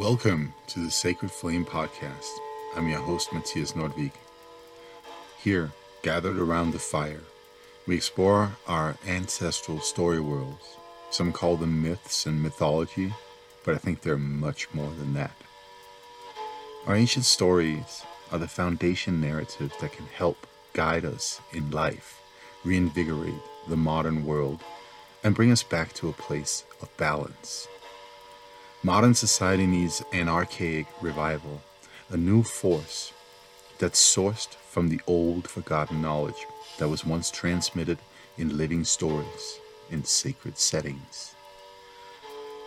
Welcome to the Sacred Flame Podcast. I'm your host, Mathias Nordvig. Here, gathered around the fire, we explore our ancestral story worlds. Some call them myths and mythology, but I think they're much more than that. Our ancient stories are the foundation narratives that can help guide us in life, reinvigorate the modern world, and bring us back to a place of balance. Modern society needs an archaic revival, a new force that's sourced from the old forgotten knowledge that was once transmitted in living stories in sacred settings.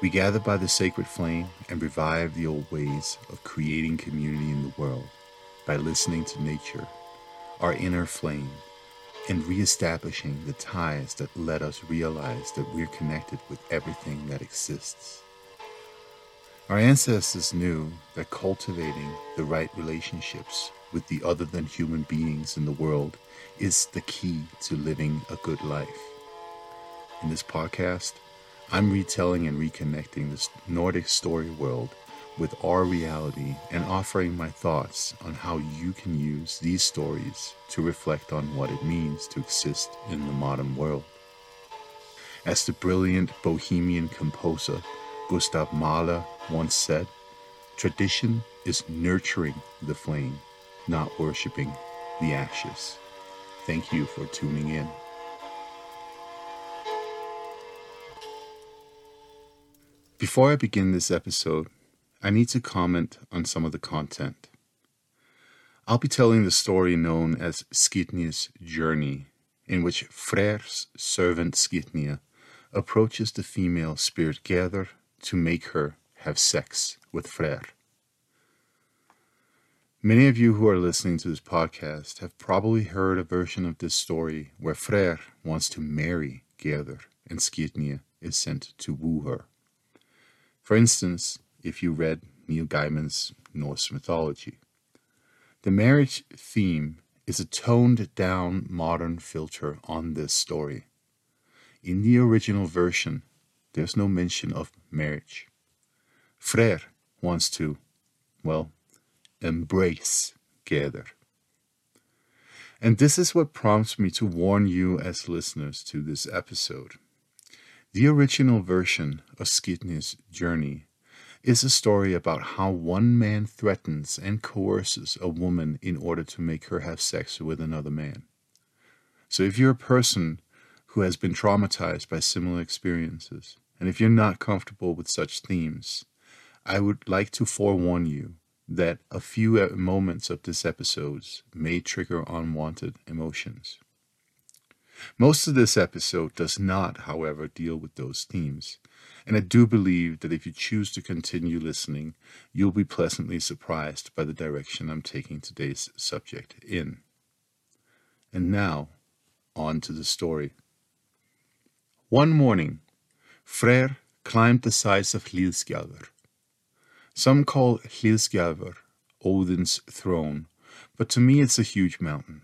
We gather by the sacred flame and revive the old ways of creating community in the world by listening to nature, our inner flame, and reestablishing the ties that let us realize that we're connected with everything that exists. Our ancestors knew that cultivating the right relationships with the other than human beings in the world is the key to living a good life. In this podcast, I'm retelling and reconnecting this Nordic story world with our reality and offering my thoughts on how you can use these stories to reflect on what it means to exist in the modern world. As the brilliant bohemian composer Gustav Mahler once said, tradition is nurturing the flame, not worshiping the ashes. Thank you for tuning in. Before I begin this episode, I need to comment on some of the content. I'll be telling the story known as Skirnir's Journey, in which Freyr's servant Skirnir approaches the female spirit Gerður to make her have sex with Freyr. Many of you who are listening to this podcast have probably heard a version of this story where Freyr wants to marry Gerður and Skirnir is sent to woo her. For instance, if you read Neil Gaiman's Norse mythology. The marriage theme is a toned down modern filter on this story. In the original version, there's no mention of marriage. Freyr wants to, well, embrace Gerður. And this is what prompts me to warn you as listeners to this episode. The original version of Skirnir's journey is a story about how one man threatens and coerces a woman in order to make her have sex with another man. So if you're a person who has been traumatized by similar experiences, and if you're not comfortable with such themes, I would like to forewarn you that a few moments of this episode may trigger unwanted emotions. Most of this episode does not, however, deal with those themes, and I do believe that if you choose to continue listening, you'll be pleasantly surprised by the direction I'm taking today's subject in. And now, on to the story. One morning, Freyr climbed the sides of Hlíðskjalvur. Some call Hlíðskjalvur Odin's throne, but to me it's a huge mountain.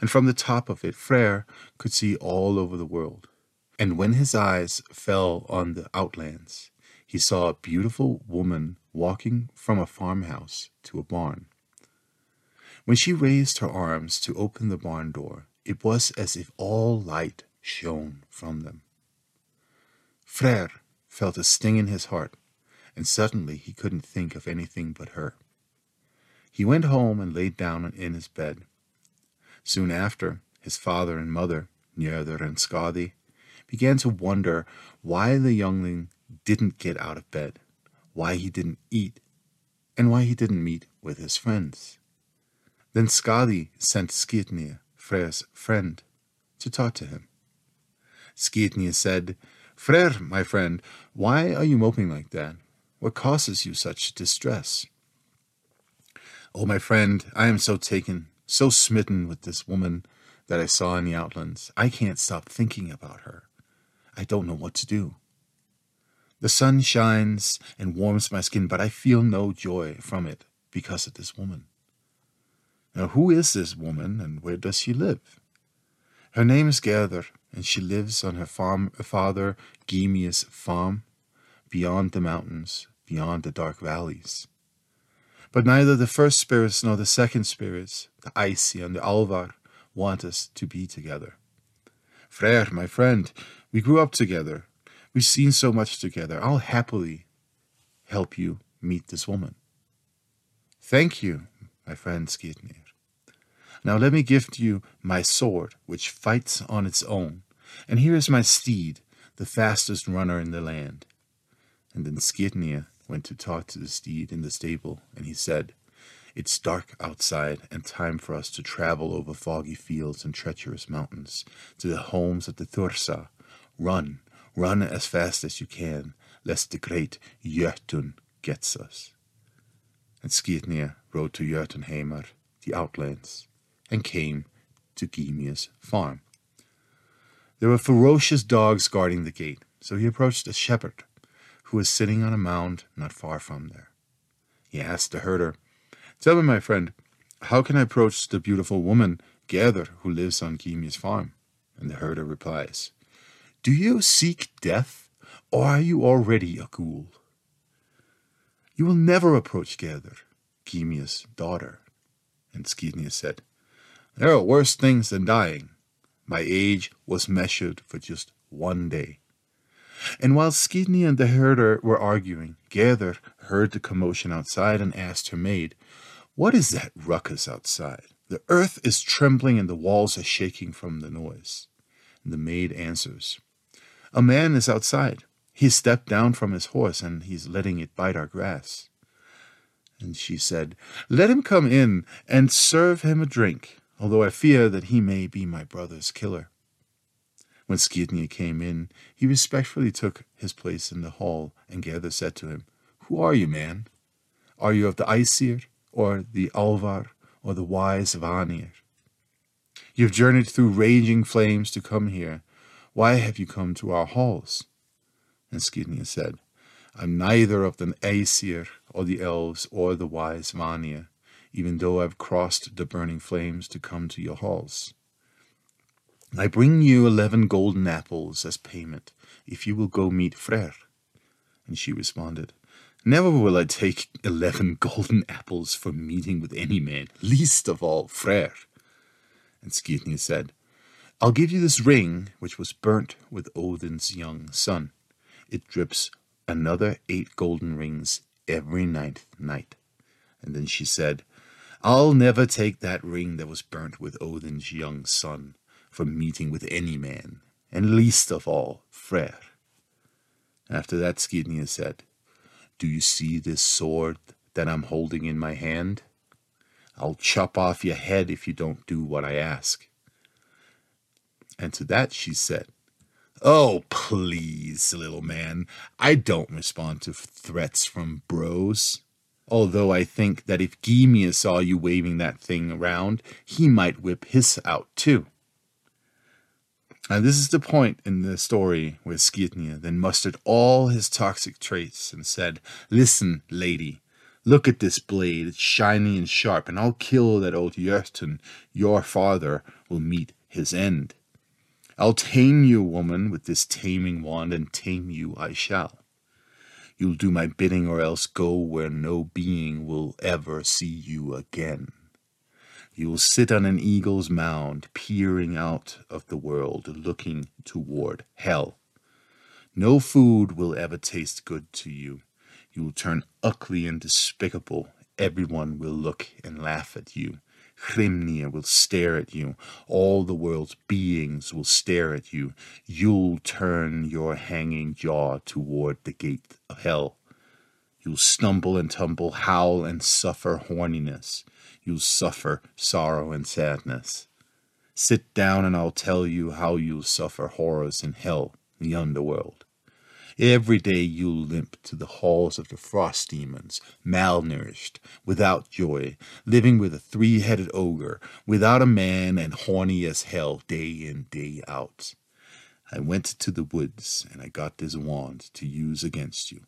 And from the top of it, Freyr could see all over the world. And when his eyes fell on the outlands, he saw a beautiful woman walking from a farmhouse to a barn. When she raised her arms to open the barn door, it was as if all light shone from them. Freyr felt a sting in his heart, and suddenly he couldn't think of anything but her. He went home and laid down in his bed. Soon after, his father and mother, Njörður and Skadi, began to wonder why the youngling didn't get out of bed, why he didn't eat, and why he didn't meet with his friends. Then Skadi sent Skirnir, Freyr's friend, to talk to him. Skirnir said Freyr, my friend, why are you moping like that? What causes you such distress? Oh, my friend, I am so taken, so smitten with this woman that I saw in the outlands. I can't stop thinking about her. I don't know what to do. The sun shines and warms my skin, but I feel no joy from it because of this woman. Now, who is this woman and where does she live? Her name is Gerður, and she lives on her farm, father Gymir's farm beyond the mountains beyond the dark valleys. But neither the first spirits nor the second spirits, the Aesir and the Alvar, want us to be together. Freyr, my friend, we grew up together. We've seen so much together. I'll happily help you meet this woman. Thank you, my friend Skirnir. Now let me give you my sword, which fights on its own, and here is my steed, the fastest runner in the land. And then Skirnir went to talk to the steed in the stable, and he said, It's dark outside, and time for us to travel over foggy fields and treacherous mountains to the homes of the Thursa. Run, run as fast as you can, lest the great Jötun gets us. And Skirnir rode to Jötunheimar, the outlands, and came to Gymir's farm. There were ferocious dogs guarding the gate, so he approached a shepherd who was sitting on a mound not far from there. He asked the herder, Tell me, my friend, how can I approach the beautiful woman, Gerður, who lives on Gymir's farm? And the herder replies, Do you seek death, or are you already a ghoul? You will never approach Gerður, Gymir's daughter. And Skirnir said, There are worse things than dying. My age was measured for just one day. And while Skirnir and the herder were arguing, Gerður heard the commotion outside and asked her maid, What is that ruckus outside? The earth is trembling and the walls are shaking from the noise. And the maid answers, A man is outside. He stepped down from his horse and he's letting it bite our grass. And she said, Let him come in and serve him a drink, although I fear that he may be my brother's killer. When Skirnir came in, he respectfully took his place in the hall, and Gerður said to him, Who are you, man? Are you of the Aesir, or the Alvar, or the wise Vanir? You have journeyed through raging flames to come here. Why have you come to our halls? And Skirnir said, I'm neither of the Aesir, or the elves, or the wise Vanir, even though I've crossed the burning flames to come to your halls. I bring you eleven golden apples as payment, if you will go meet Freyr. And she responded, Never will I take eleven golden apples for meeting with any man, least of all Freyr. And Skirnir said, I'll give you this ring, which was burnt with Odin's young son. It drips another eight golden rings every ninth night. And then she said, I'll never take that ring that was burnt with Odin's young son from meeting with any man, and least of all Freyr. After that, Skirnir said, Do you see this sword that I'm holding in my hand? I'll chop off your head if you don't do what I ask. And to that she said, Oh, please, little man, I don't respond to threats from bros. Although I think that if Gymir saw you waving that thing around, he might whip his out too. And this is the point in the story where Skirnir then mustered all his toxic traits and said, Listen, lady, look at this blade, it's shiny and sharp, and I'll kill that old Jötun. Your father will meet his end. I'll tame you, woman, with this taming wand, and tame you I shall. You'll do my bidding, or else go where no being will ever see you again. You will sit on an eagle's mound, peering out of the world, looking toward hell. No food will ever taste good to you. You will turn ugly and despicable. Everyone will look and laugh at you. Hrimnir will stare at you. All the world's beings will stare at you. You'll turn your hanging jaw toward the gate of hell. You'll stumble and tumble, howl and suffer horniness you'll suffer sorrow and sadness. Sit down and I'll tell you how you'll suffer horrors in hell, the underworld. Every day you'll limp to the halls of the frost demons, malnourished, without joy, living with a three headed ogre, without a man, and horny as hell day in, day out. I went to the woods and I got this wand to use against you.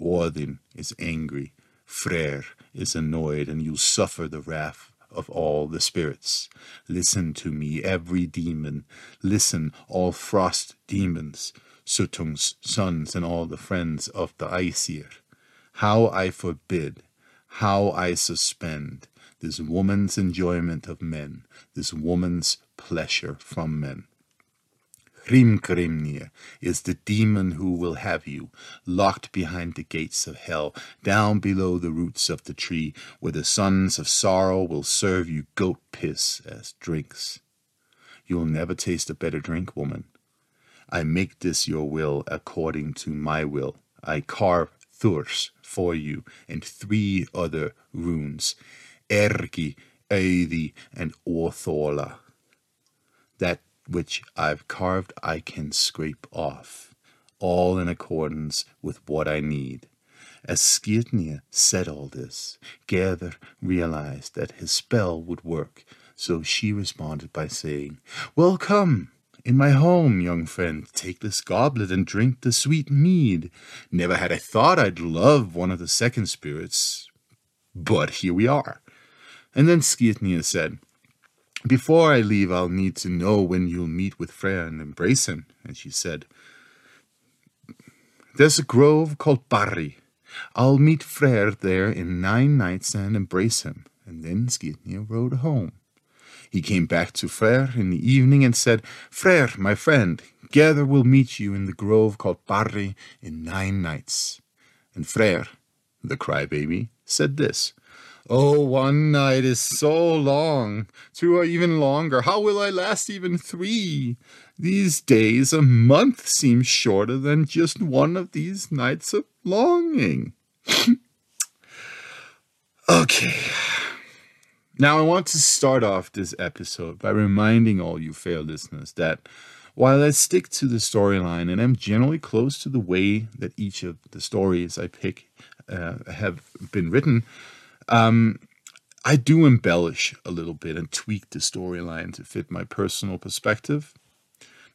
Odin is angry Freyr is annoyed, and you suffer the wrath of all the spirits. Listen to me, every demon. Listen, all frost demons, Suttung's sons, and all the friends of the Aesir. how I forbid, how I suspend this woman's enjoyment of men, this woman's pleasure from men. Hrimgrimnir is the demon who will have you, locked behind the gates of hell, down below the roots of the tree, where the sons of sorrow will serve you goat piss as drinks. You'll never taste a better drink, woman. I make this your will according to my will. I carve Thurs for you and three other runes, Ergi, Eidi, and Orthola. That which I've carved I can scrape off, all in accordance with what I need. As Skirnir said all this, Gerður realized that his spell would work, so she responded by saying, Well, come, in my home, young friend, take this goblet and drink the sweet mead. Never had I thought I'd love one of the second spirits, but here we are. And then Skirnir said, Before I leave, I'll need to know when you'll meet with Freyr and embrace him. And she said, There's a grove called Barri. I'll meet Freyr there in nine nights and embrace him. And then Skirnir rode home. He came back to Freyr in the evening and said, Freyr, my friend, Gerður will meet you in the grove called Barri in nine nights. And Freyr, the crybaby, said this, Oh, one night is so long, two are even longer. How will I last even three? These days, a month seems shorter than just one of these nights of longing. okay. Now, I want to start off this episode by reminding all you fair listeners that while I stick to the storyline and I'm generally close to the way that each of the stories I pick uh, have been written, um, I do embellish a little bit and tweak the storyline to fit my personal perspective.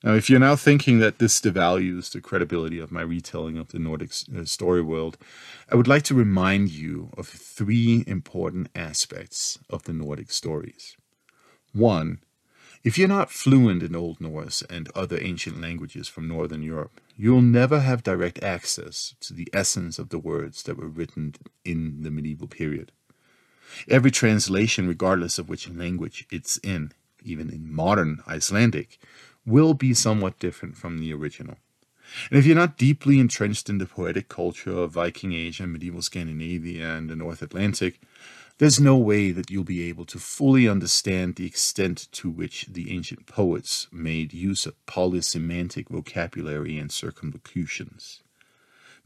Now, if you're now thinking that this devalues the credibility of my retelling of the Nordic uh, story world, I would like to remind you of three important aspects of the Nordic stories. One, if you're not fluent in Old Norse and other ancient languages from Northern Europe, you'll never have direct access to the essence of the words that were written in the medieval period. Every translation, regardless of which language it's in, even in modern Icelandic, will be somewhat different from the original. And if you're not deeply entrenched in the poetic culture of Viking Age and medieval Scandinavia and the North Atlantic, there's no way that you'll be able to fully understand the extent to which the ancient poets made use of polysemantic vocabulary and circumlocutions.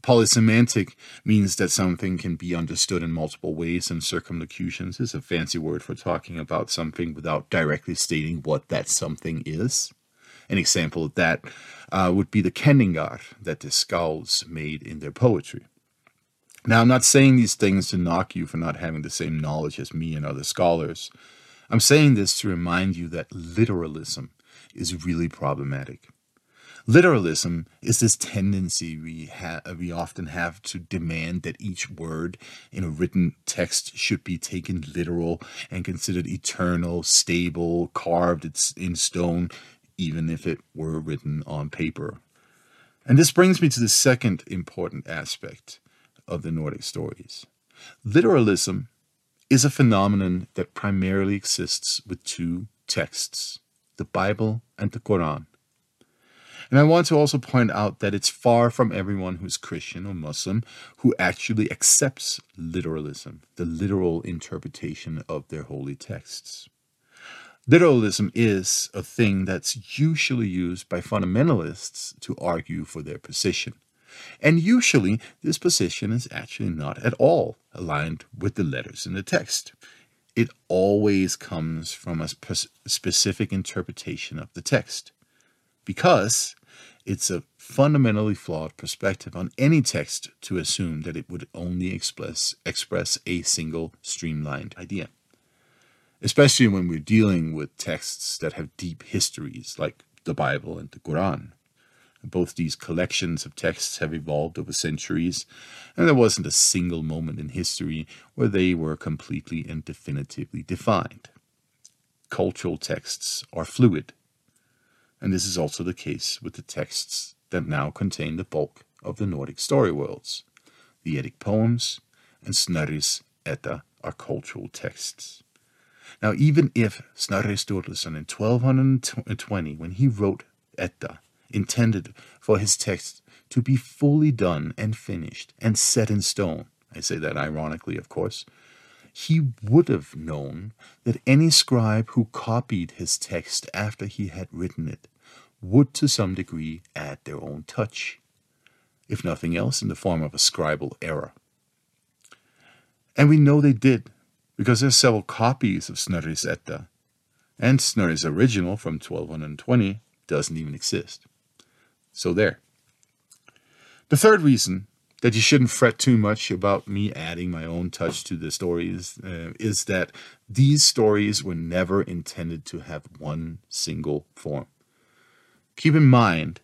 Polysemantic means that something can be understood in multiple ways, and circumlocutions is a fancy word for talking about something without directly stating what that something is. An example of that uh, would be the kenningar that the Skalds made in their poetry. Now, I'm not saying these things to knock you for not having the same knowledge as me and other scholars. I'm saying this to remind you that literalism is really problematic. Literalism is this tendency we ha- we often have to demand that each word in a written text should be taken literal and considered eternal, stable, carved in stone, even if it were written on paper. And this brings me to the second important aspect of the Nordic stories. Literalism is a phenomenon that primarily exists with two texts, the Bible and the Quran. And I want to also point out that it's far from everyone who's Christian or Muslim who actually accepts literalism, the literal interpretation of their holy texts. Literalism is a thing that's usually used by fundamentalists to argue for their position. And usually, this position is actually not at all aligned with the letters in the text. It always comes from a specific interpretation of the text because it's a fundamentally flawed perspective on any text to assume that it would only express, express a single streamlined idea especially when we're dealing with texts that have deep histories like the Bible and the Quran. Both these collections of texts have evolved over centuries, and there wasn't a single moment in history where they were completely and definitively defined. Cultural texts are fluid, and this is also the case with the texts that now contain the bulk of the Nordic story worlds. the Eddic poems, and Snorri's Edda are cultural texts. Now, even if Snorri Sturluson in 1220, when he wrote Edda, intended for his text to be fully done and finished and set in stone, I say that ironically, of course, he would have known that any scribe who copied his text after he had written it would to some degree add their own touch, if nothing else in the form of a scribal error. And we know they did, because there are several copies of Snorri's Edda, and Snorri's original from 1220 doesn't even exist. So there. The third reason that you shouldn't fret too much about me adding my own touch to the stories uh, is that these stories were never intended to have one single form. Keep in mind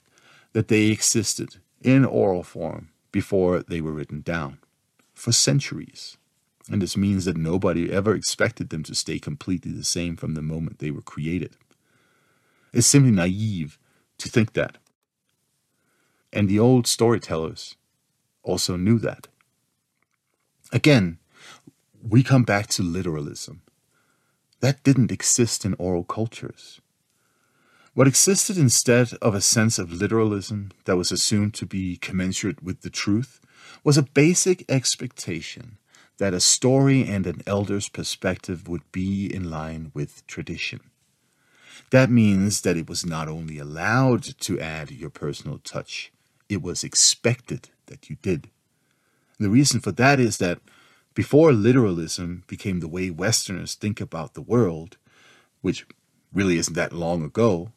that they existed in oral form before they were written down for centuries. And this means that nobody ever expected them to stay completely the same from the moment they were created. It's simply naive to think that. And the old storytellers also knew that. Again, we come back to literalism. That didn't exist in oral cultures. What existed instead of a sense of literalism that was assumed to be commensurate with the truth was a basic expectation that a story and an elder's perspective would be in line with tradition. That means that it was not only allowed to add your personal touch, it was expected that you did. The reason for that is that before literalism became the way Westerners think about the world, which really isn't that long ago,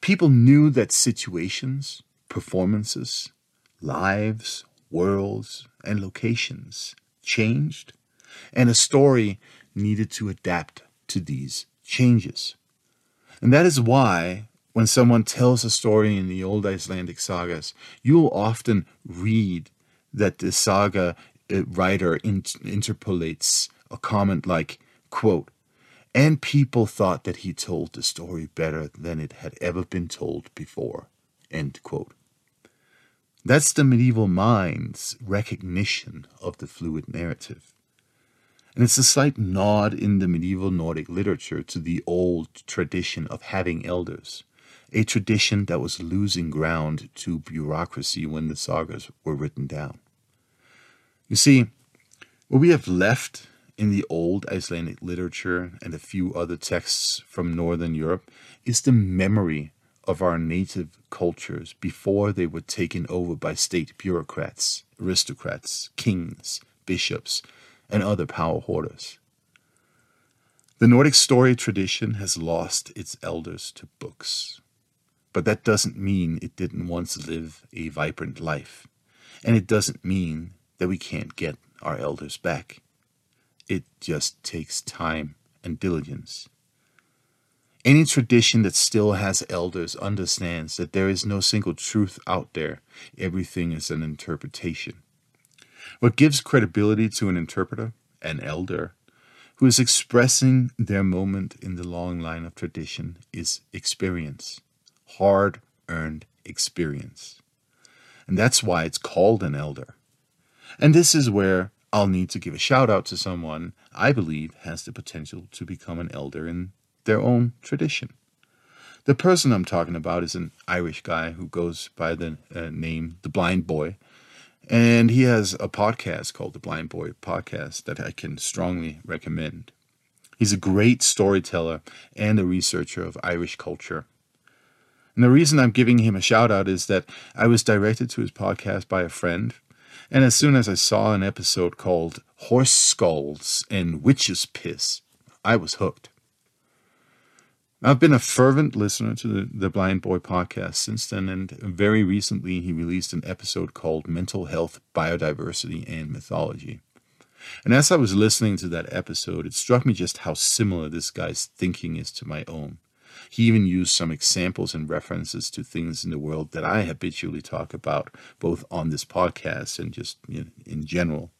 people knew that situations, performances, lives, worlds, and locations changed, and a story needed to adapt to these changes. And that is why when someone tells a story in the old Icelandic sagas, you'll often read that the saga uh, writer in- interpolates a comment like, quote, and people thought that he told the story better than it had ever been told before, end quote. That's the medieval mind's recognition of the fluid narrative. And it's a slight nod in the medieval Nordic literature to the old tradition of having elders, a tradition that was losing ground to bureaucracy when the sagas were written down. You see, what we have left in the old Icelandic literature and a few other texts from Northern Europe is the memory of our native cultures before they were taken over by state bureaucrats, aristocrats, kings, bishops, and other power hoarders. The Nordic story tradition has lost its elders to books. But that doesn't mean it didn't once live a vibrant life. And it doesn't mean that we can't get our elders back. It just takes time and diligence. Any tradition that still has elders understands that there is no single truth out there, everything is an interpretation. What gives credibility to an interpreter, an elder, who is expressing their moment in the long line of tradition, is experience, hard earned experience. And that's why it's called an elder. And this is where I'll need to give a shout out to someone I believe has the potential to become an elder in their own tradition. The person I'm talking about is an Irish guy who goes by the uh, name The Blind Boy. And he has a podcast called The Blind Boy Podcast that I can strongly recommend. He's a great storyteller and a researcher of Irish culture. And the reason I'm giving him a shout out is that I was directed to his podcast by a friend. And as soon as I saw an episode called Horse Skulls and Witch's Piss, I was hooked. I've been a fervent listener to the, the Blind Boy podcast since then, and very recently he released an episode called Mental Health, Biodiversity, and Mythology. And as I was listening to that episode, it struck me just how similar this guy's thinking is to my own. He even used some examples and references to things in the world that I habitually talk about, both on this podcast and just you know, in general.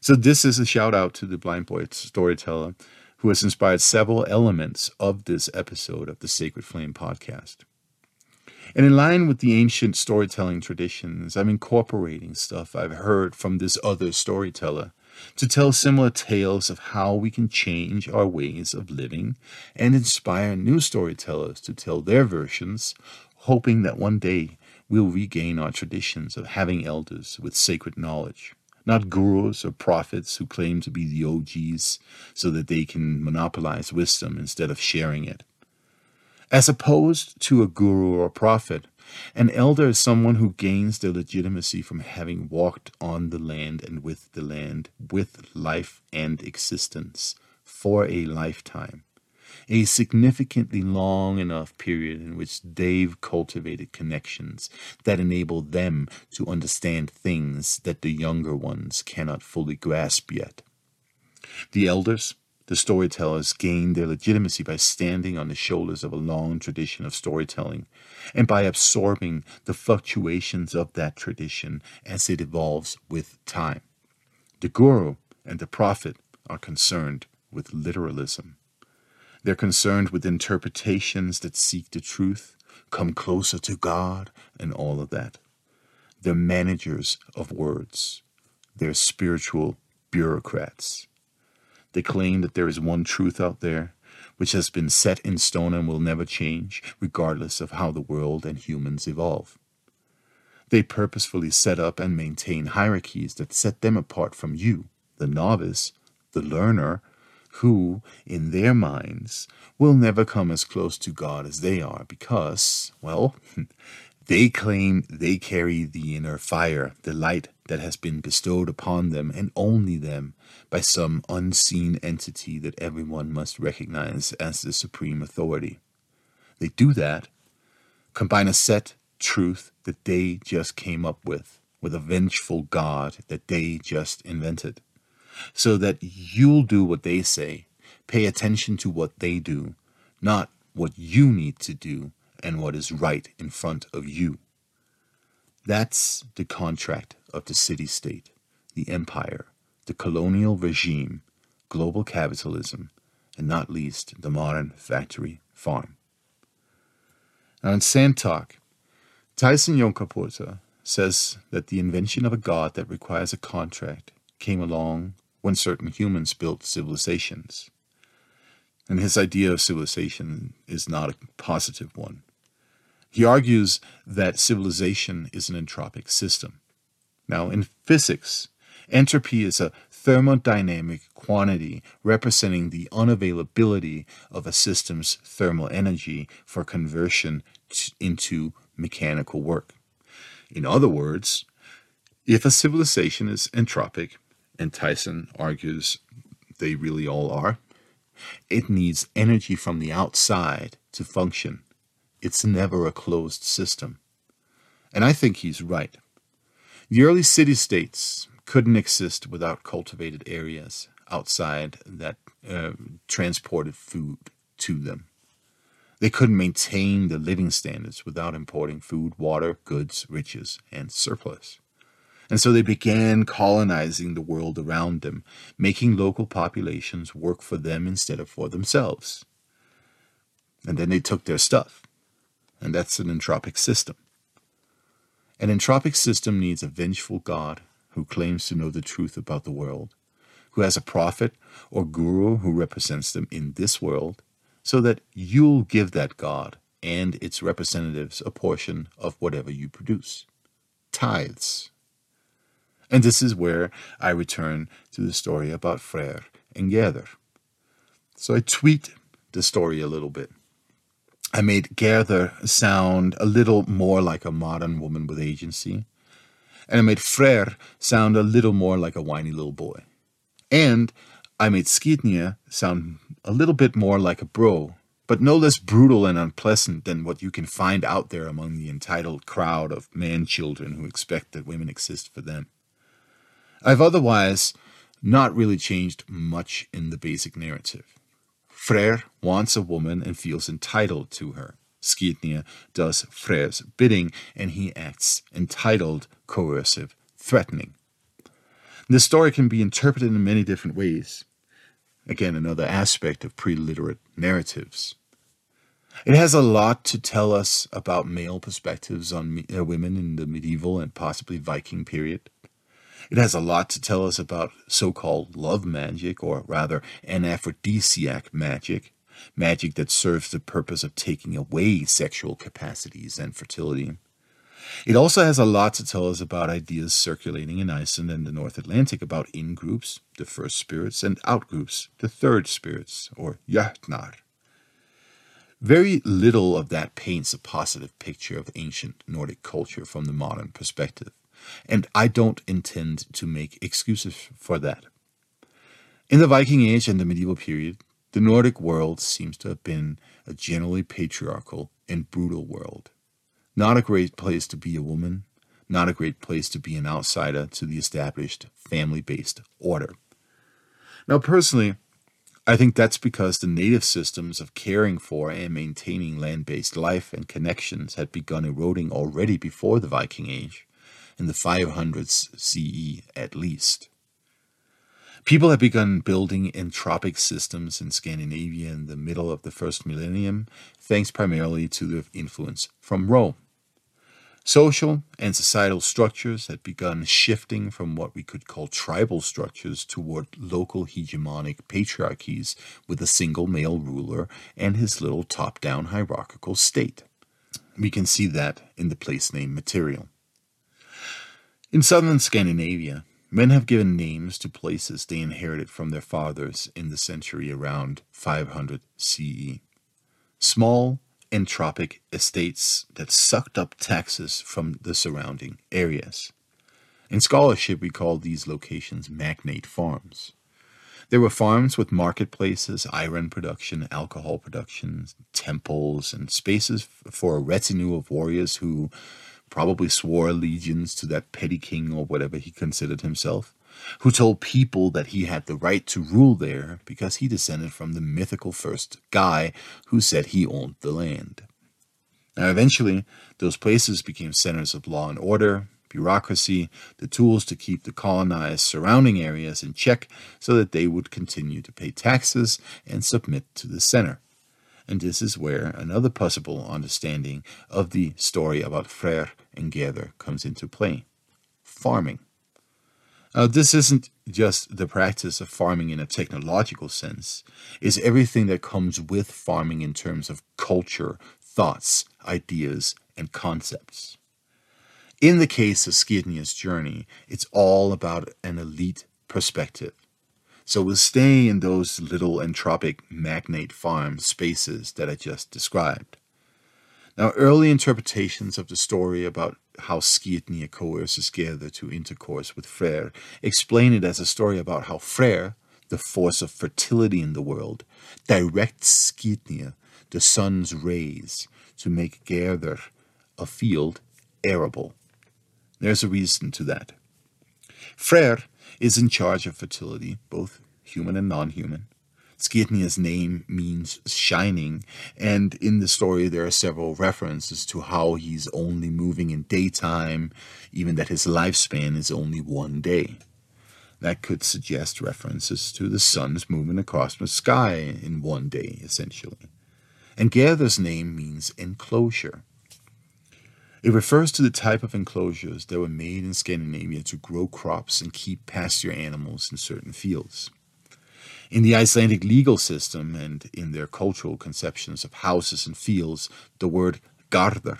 So, this is a shout out to the Blind Boy storyteller who has inspired several elements of this episode of the Sacred Flame podcast. And in line with the ancient storytelling traditions, I'm incorporating stuff I've heard from this other storyteller to tell similar tales of how we can change our ways of living and inspire new storytellers to tell their versions, hoping that one day we'll regain our traditions of having elders with sacred knowledge, not gurus or prophets who claim to be the OGs so that they can monopolize wisdom instead of sharing it. As opposed to a guru or prophet, an elder is someone who gains their legitimacy from having walked on the land and with the land, with life and existence, for a lifetime. A significantly long enough period in which they've cultivated connections that enable them to understand things that the younger ones cannot fully grasp yet. The elders, the storytellers gain their legitimacy by standing on the shoulders of a long tradition of storytelling and by absorbing the fluctuations of that tradition as it evolves with time. The guru and the prophet are concerned with literalism. They're concerned with interpretations that seek the truth, come closer to God, and all of that. They're managers of words. They're spiritual bureaucrats. They claim that there is one truth out there, which has been set in stone and will never change, regardless of how the world and humans evolve. They purposefully set up and maintain hierarchies that set them apart from you, the novice, the learner, who, in their minds, will never come as close to God as they are because, well, they claim they carry the inner fire, the light that has been bestowed upon them and only them by some unseen entity that everyone must recognize as the supreme authority. They do that, combine a set truth that they just came up with, with a vengeful God that they just invented, so that you'll do what they say, pay attention to what they do, not what you need to do and what is right in front of you. That's the contract of the city state, the empire, the colonial regime, global capitalism, and not least the modern factory farm. Now, in Talk, Tyson Yunkaporta says that the invention of a god that requires a contract came along when certain humans built civilizations. And his idea of civilization is not a positive one. He argues that civilization is an entropic system. Now, in physics, entropy is a thermodynamic quantity representing the unavailability of a system's thermal energy for conversion into mechanical work. In other words, if a civilization is entropic, and Tyson argues they really all are, it needs energy from the outside to function it's never a closed system. And I think he's right. The early city states couldn't exist without cultivated areas outside that uh, transported food to them. They couldn't maintain the living standards without importing food, water, goods, riches, and surplus. And so they began colonizing the world around them, making local populations work for them instead of for themselves. And then they took their stuff and that's an entropic system. An entropic system needs a vengeful God who claims to know the truth about the world, who has a prophet or guru who represents them in this world, so that you'll give that God and its representatives a portion of whatever you produce. Tithes. And this is where I return to the story about Freyr and Gerður. So I tweet the story a little bit. I made Gerður sound a little more like a modern woman with agency. And I made Freyr sound a little more like a whiny little boy. And I made Skirnir sound a little bit more like a bro, but no less brutal and unpleasant than what you can find out there among the entitled crowd of man children who expect that women exist for them. I've otherwise not really changed much in the basic narrative. Freyr wants a woman and feels entitled to her. Skirnir does Freyr's bidding, and he acts entitled, coercive, threatening. The story can be interpreted in many different ways. Again, another aspect of pre literate narratives. It has a lot to tell us about male perspectives on me, uh, women in the medieval and possibly Viking period. It has a lot to tell us about so called love magic, or rather, anaphrodisiac magic, magic that serves the purpose of taking away sexual capacities and fertility. It also has a lot to tell us about ideas circulating in Iceland and the North Atlantic about in groups, the first spirits, and out groups, the third spirits, or Jötnar. Very little of that paints a positive picture of ancient Nordic culture from the modern perspective, and I don't intend to make excuses for that. In the Viking Age and the medieval period, the Nordic world seems to have been a generally patriarchal and brutal world. Not a great place to be a woman, not a great place to be an outsider to the established family based order. Now, personally, I think that's because the native systems of caring for and maintaining land based life and connections had begun eroding already before the Viking Age, in the 500s CE at least. People had begun building entropic systems in Scandinavia in the middle of the first millennium, thanks primarily to the influence from Rome. Social and societal structures had begun shifting from what we could call tribal structures toward local hegemonic patriarchies with a single male ruler and his little top down hierarchical state. We can see that in the place name material. In southern Scandinavia, men have given names to places they inherited from their fathers in the century around 500 CE. Small entropic estates that sucked up taxes from the surrounding areas. In scholarship, we call these locations magnate farms. There were farms with marketplaces, iron production, alcohol production, temples, and spaces for a retinue of warriors who probably swore allegiance to that petty king or whatever he considered himself who told people that he had the right to rule there because he descended from the mythical first guy who said he owned the land. Now, eventually, those places became centers of law and order, bureaucracy, the tools to keep the colonized surrounding areas in check so that they would continue to pay taxes and submit to the center. And this is where another possible understanding of the story about Freyr and Gerður comes into play farming. Now, this isn't just the practice of farming in a technological sense, it's everything that comes with farming in terms of culture, thoughts, ideas, and concepts. In the case of Skirnir's journey, it's all about an elite perspective. So we'll stay in those little entropic magnate farm spaces that I just described. Now, early interpretations of the story about how Skirnir coerces Gerður to intercourse with Freyr explain it as a story about how Freyr, the force of fertility in the world, directs Skirnir, the sun's rays, to make Gerður, a field, arable. There's a reason to that. Freyr is in charge of fertility, both human and non human. Skirnir's name means shining, and in the story there are several references to how he's only moving in daytime, even that his lifespan is only one day. That could suggest references to the sun's movement across the sky in one day, essentially. And Gerður's name means enclosure. It refers to the type of enclosures that were made in Scandinavia to grow crops and keep pasture animals in certain fields. In the Icelandic legal system and in their cultural conceptions of houses and fields, the word garður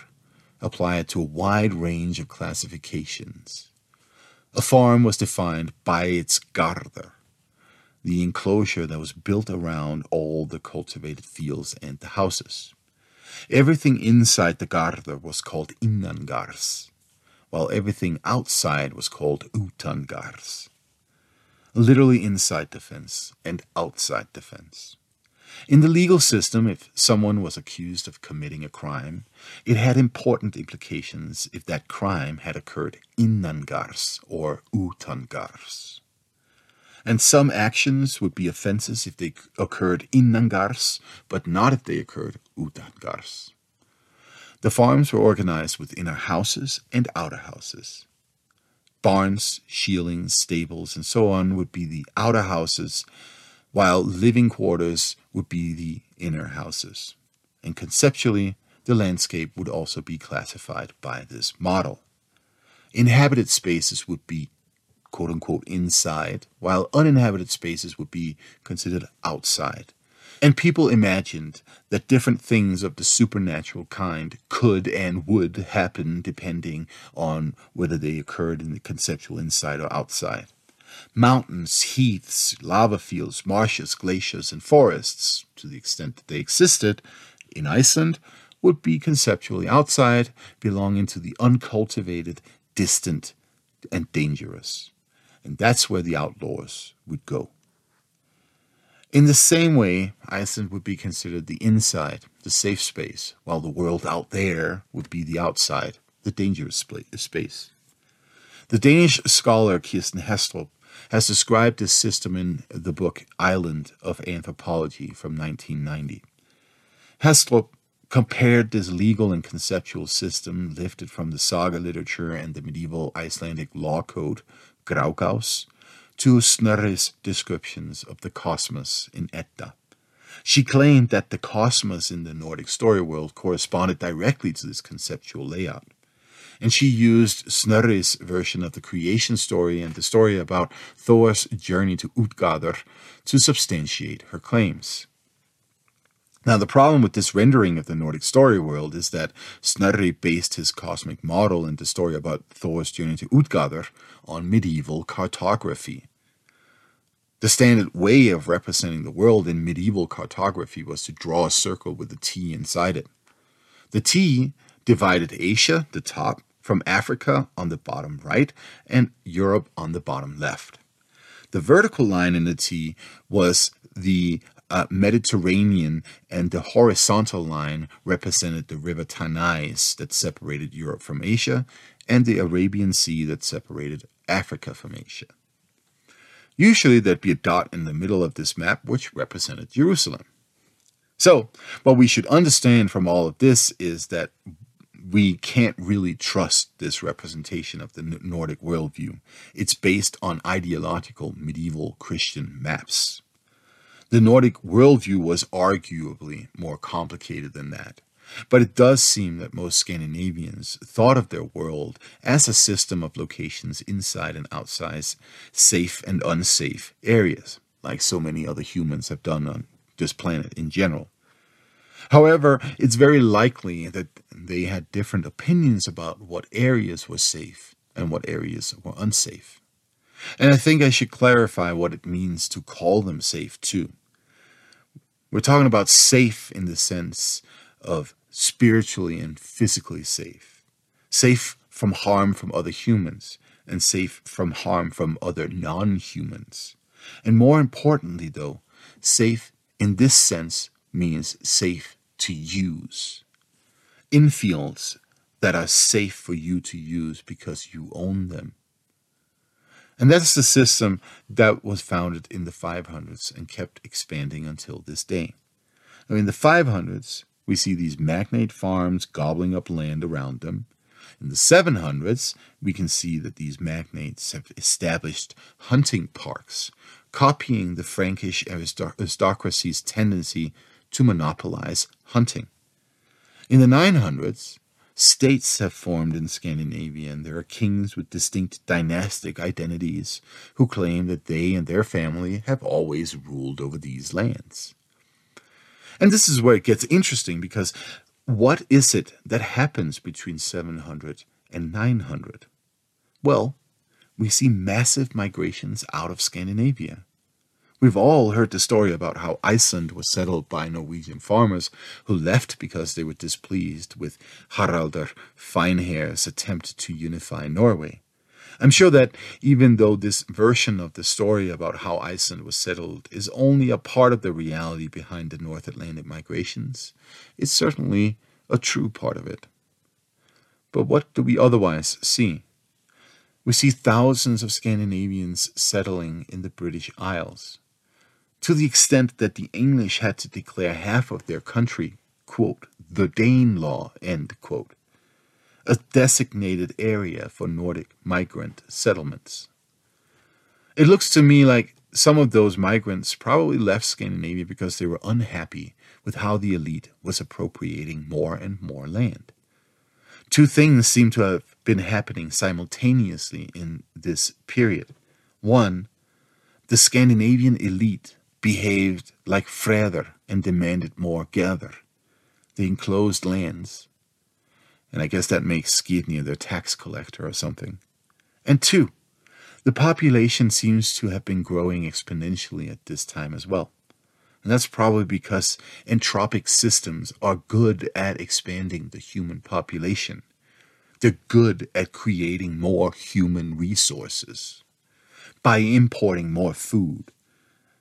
applied to a wide range of classifications. A farm was defined by its garður, the enclosure that was built around all the cultivated fields and the houses. Everything inside the garður was called innangarðs, while everything outside was called Utangarðs. literally inside the fence and outside the fence. In the legal system, if someone was accused of committing a crime, it had important implications if that crime had occurred innangarðs or utangarðs. And some actions would be offenses if they occurred innangarðs, but not if they occurred utangarðs. The farms were organized with inner houses and outer houses. Barns, shielings, stables, and so on would be the outer houses, while living quarters would be the inner houses. and conceptually, the landscape would also be classified by this model. Inhabited spaces would be quote unquote inside, while uninhabited spaces would be considered outside. And people imagined that different things of the supernatural kind could and would happen depending on whether they occurred in the conceptual inside or outside. Mountains, heaths, lava fields, marshes, glaciers, and forests, to the extent that they existed in Iceland, would be conceptually outside, belonging to the uncultivated, distant, and dangerous. And that's where the outlaws would go. In the same way, Iceland would be considered the inside, the safe space, while the world out there would be the outside, the dangerous space. The Danish scholar Kirsten Hastrup has described this system in the book Island of Anthropology from 1990. Hastrup compared this legal and conceptual system lifted from the saga literature and the medieval Icelandic law code, Grágás, to Snorri's descriptions of the cosmos in Edda. She claimed that the cosmos in the Nordic story world corresponded directly to this conceptual layout. And she used Snorri's version of the creation story and the story about Thor's journey to Utgardr to substantiate her claims. Now, the problem with this rendering of the Nordic story world is that Snorri based his cosmic model and the story about Thor's journey to Utgardr on medieval cartography. The standard way of representing the world in medieval cartography was to draw a circle with a T inside it. The T divided Asia, the top, from Africa on the bottom right and Europe on the bottom left. The vertical line in the T was the uh, Mediterranean, and the horizontal line represented the river Tanais that separated Europe from Asia, and the Arabian Sea that separated Africa from Asia. Usually there'd be a dot in the middle of this map which represented Jerusalem. So, what we should understand from all of this is that we can't really trust this representation of the Nordic worldview. It's based on ideological medieval Christian maps. The Nordic worldview was arguably more complicated than that. But it does seem that most Scandinavians thought of their world as a system of locations inside and outside safe and unsafe areas, like so many other humans have done on this planet in general. However, it's very likely that they had different opinions about what areas were safe and what areas were unsafe. And I think I should clarify what it means to call them safe too. We're talking about safe in the sense of spiritually and physically safe, safe from harm from other humans, and safe from harm from other non humans. And more importantly, though, safe in this sense means safe to use. In fields that are safe for you to use because you own them. And that's the system that was founded in the 500s and kept expanding until this day. Now, in the 500s, we see these magnate farms gobbling up land around them. In the 700s, we can see that these magnates have established hunting parks, copying the Frankish aristocracy's tendency to monopolize hunting. In the 900s, states have formed in Scandinavia, and there are kings with distinct dynastic identities who claim that they and their family have always ruled over these lands. And this is where it gets interesting because what is it that happens between 700 and 900? Well, we see massive migrations out of Scandinavia. We've all heard the story about how Iceland was settled by Norwegian farmers who left because they were displeased with Haraldr Finehair's attempt to unify Norway. I'm sure that even though this version of the story about how Iceland was settled is only a part of the reality behind the North Atlantic migrations, it's certainly a true part of it. But what do we otherwise see? We see thousands of Scandinavians settling in the British Isles, to the extent that the English had to declare half of their country, quote, the Danelaw, end quote, a designated area for Nordic migrant settlements. It looks to me like some of those migrants probably left Scandinavia because they were unhappy with how the elite was appropriating more and more land. Two things seem to have been happening simultaneously in this period. One, the Scandinavian elite behaved like Freyr and demanded more Gerður. The enclosed lands. And I guess that makes Skirnir their tax collector or something. And two, the population seems to have been growing exponentially at this time as well. And that's probably because entropic systems are good at expanding the human population. They're good at creating more human resources by importing more food.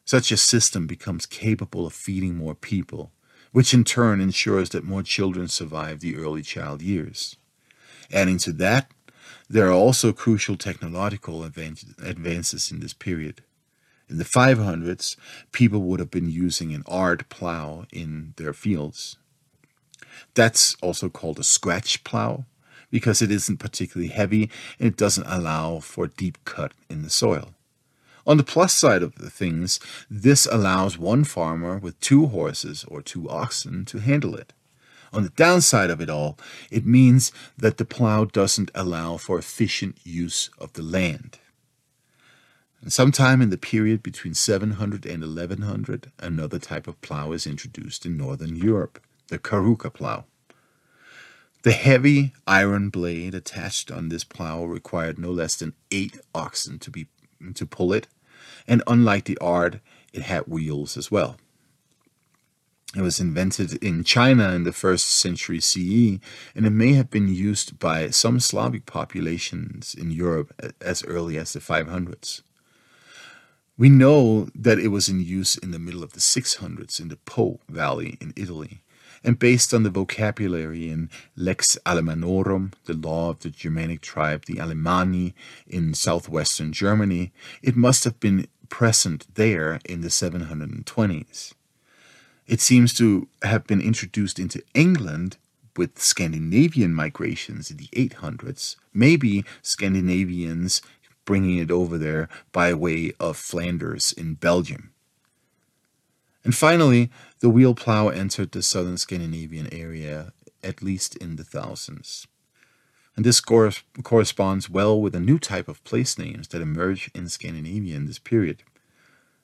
Such a system becomes capable of feeding more people, which in turn ensures that more children survive the early child years. Adding to that, there are also crucial technological advances in this period. In the 500s, people would have been using an ard plow in their fields. That's also called a scratch plow because it isn't particularly heavy and it doesn't allow for deep cut in the soil. On the plus side of the things, this allows one farmer with two horses or two oxen to handle it. On the downside of it all, it means that the plow doesn't allow for efficient use of the land. And sometime in the period between 700 and 1100, another type of plow is introduced in northern Europe, the carruca plow. The heavy iron blade attached on this plow required no less than eight oxen to be to pull it, and unlike the ard, it had wheels as well. It was invented in China in the first century CE, and it may have been used by some Slavic populations in Europe as early as the 500s. We know that it was in use in the middle of the 600s in the Po Valley in Italy, and based on the vocabulary in Lex Alemannorum, the law of the Germanic tribe, the Alemanni in southwestern Germany, it must have been present there in the 720s. It seems to have been introduced into England with Scandinavian migrations in the 800s, maybe Scandinavians bringing it over there by way of Flanders in Belgium. And finally, the wheel plow entered the southern Scandinavian area at least in the thousands. And this cor- corresponds well with a new type of place names that emerge in Scandinavia in this period.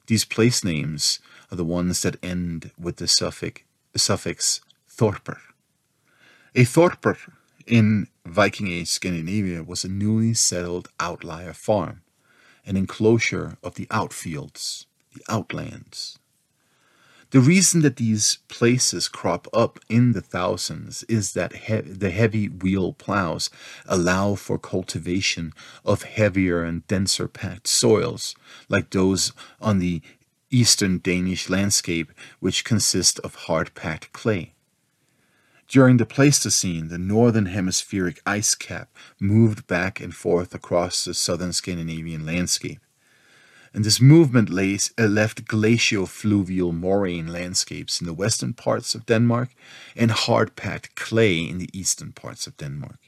These place names are the ones that end with the suffix, suffix thorper. A thorper in Viking Age Scandinavia was a newly settled outlier farm, an enclosure of the outfields, the outlands. The reason that these places crop up in the thousands is that he- the heavy wheel plows allow for cultivation of heavier and denser packed soils, like those on the eastern Danish landscape, which consist of hard packed clay. During the Pleistocene, the northern hemispheric ice cap moved back and forth across the southern Scandinavian landscape and this movement lays, uh, left glacial-fluvial moraine landscapes in the western parts of Denmark and hard-packed clay in the eastern parts of Denmark.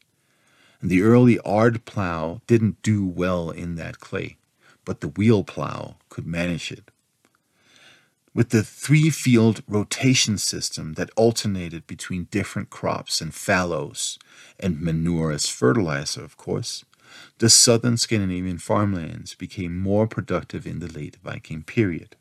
And the early ard plow didn't do well in that clay, but the wheel plow could manage it. With the three field rotation system that alternated between different crops and fallows, and manure as fertilizer, of course, the southern Scandinavian farmlands became more productive in the late Viking period.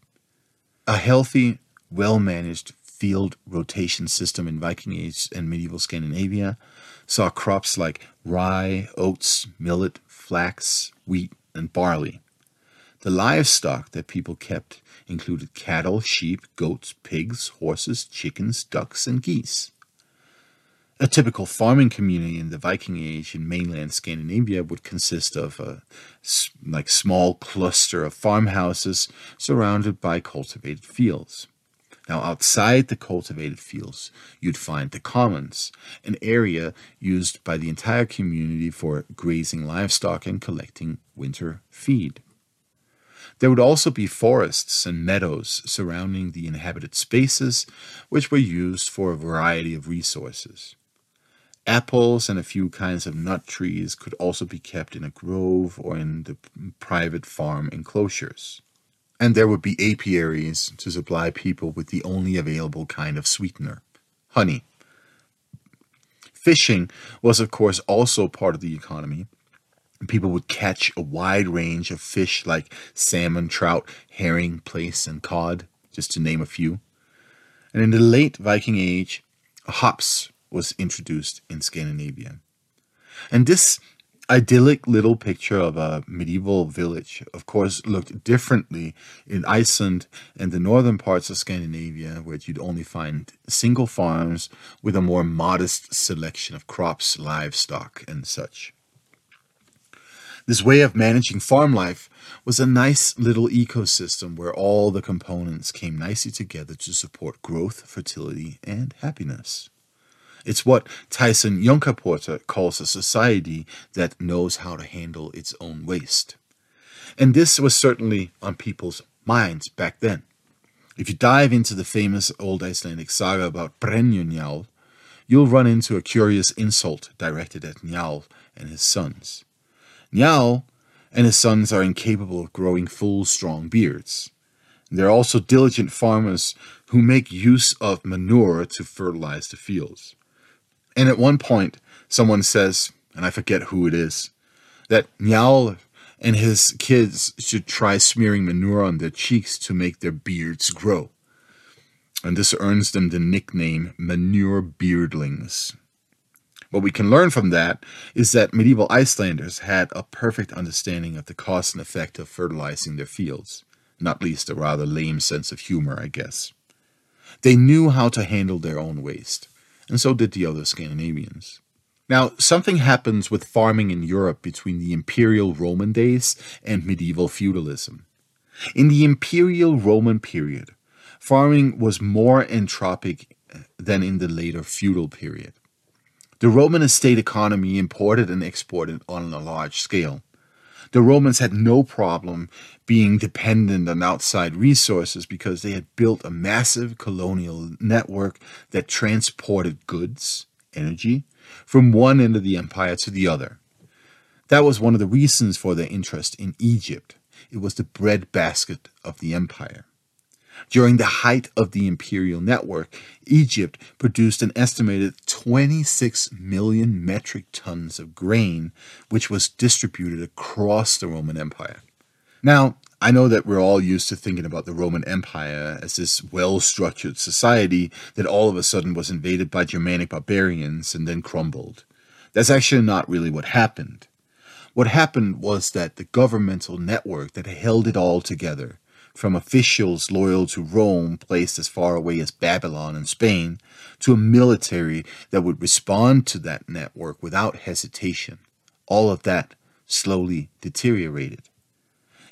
A healthy, well managed field rotation system in Viking Age and medieval Scandinavia saw crops like rye, oats, millet, flax, wheat, and barley. The livestock that people kept included cattle, sheep, goats, pigs, horses, chickens, ducks, and geese. A typical farming community in the Viking Age in mainland Scandinavia would consist of a like small cluster of farmhouses surrounded by cultivated fields. Now, outside the cultivated fields, you'd find the commons, an area used by the entire community for grazing livestock and collecting winter feed. There would also be forests and meadows surrounding the inhabited spaces, which were used for a variety of resources. Apples and a few kinds of nut trees could also be kept in a grove or in the private farm enclosures. and there would be apiaries to supply people with the only available kind of sweetener honey. Fishing was, of course, also part of the economy. People would catch a wide range of fish like salmon, trout, herring, plaice, and cod, just to name a few. And in the late Viking Age, hops was introduced in Scandinavia. And this idyllic little picture of a medieval village, of course, looked differently in Iceland and the northern parts of Scandinavia, where you'd only find single farms with a more modest selection of crops, livestock, and such. This way of managing farm life was a nice little ecosystem where all the components came nicely together to support growth, fertility, and happiness. It's what Tyson Yunkaporta calls a society that knows how to handle its own waste. And this was certainly on people's minds back then. If you dive into the famous old Icelandic saga about Brennu you'll run into a curious insult directed at Njal and his sons. Njal and his sons are incapable of growing full, strong beards. They're also diligent farmers who make use of manure to fertilize the fields. And at one point, someone says, and I forget who it is, that Njal and his kids should try smearing manure on their cheeks to make their beards grow. And this earns them the nickname Manure Beardlings. What we can learn from that is that medieval Icelanders had a perfect understanding of the cost and effect of fertilizing their fields, not least a rather lame sense of humor, I guess. They knew how to handle their own waste and so did the other Scandinavians. Now, something happens with farming in Europe between the imperial Roman days and medieval feudalism. In the imperial Roman period, farming was more entropic eh, than in the later feudal period. The Roman estate economy imported and exported on a large scale. The Romans had no problem being dependent on outside resources because they had built a massive colonial network that transported goods, energy, from one end of the empire to the other. That was one of the reasons for their interest in Egypt. It was the breadbasket of the empire. During the height of the imperial network, Egypt produced an estimated 26 million metric tons of grain, which was distributed across the Roman Empire. Now, I know that we're all used to thinking about the Roman Empire as this well structured society that all of a sudden was invaded by Germanic barbarians and then crumbled. That's actually not really what happened. What happened was that the governmental network that held it all together from officials loyal to Rome placed as far away as Babylon and Spain, to a military that would respond to that network without hesitation. All of that slowly deteriorated.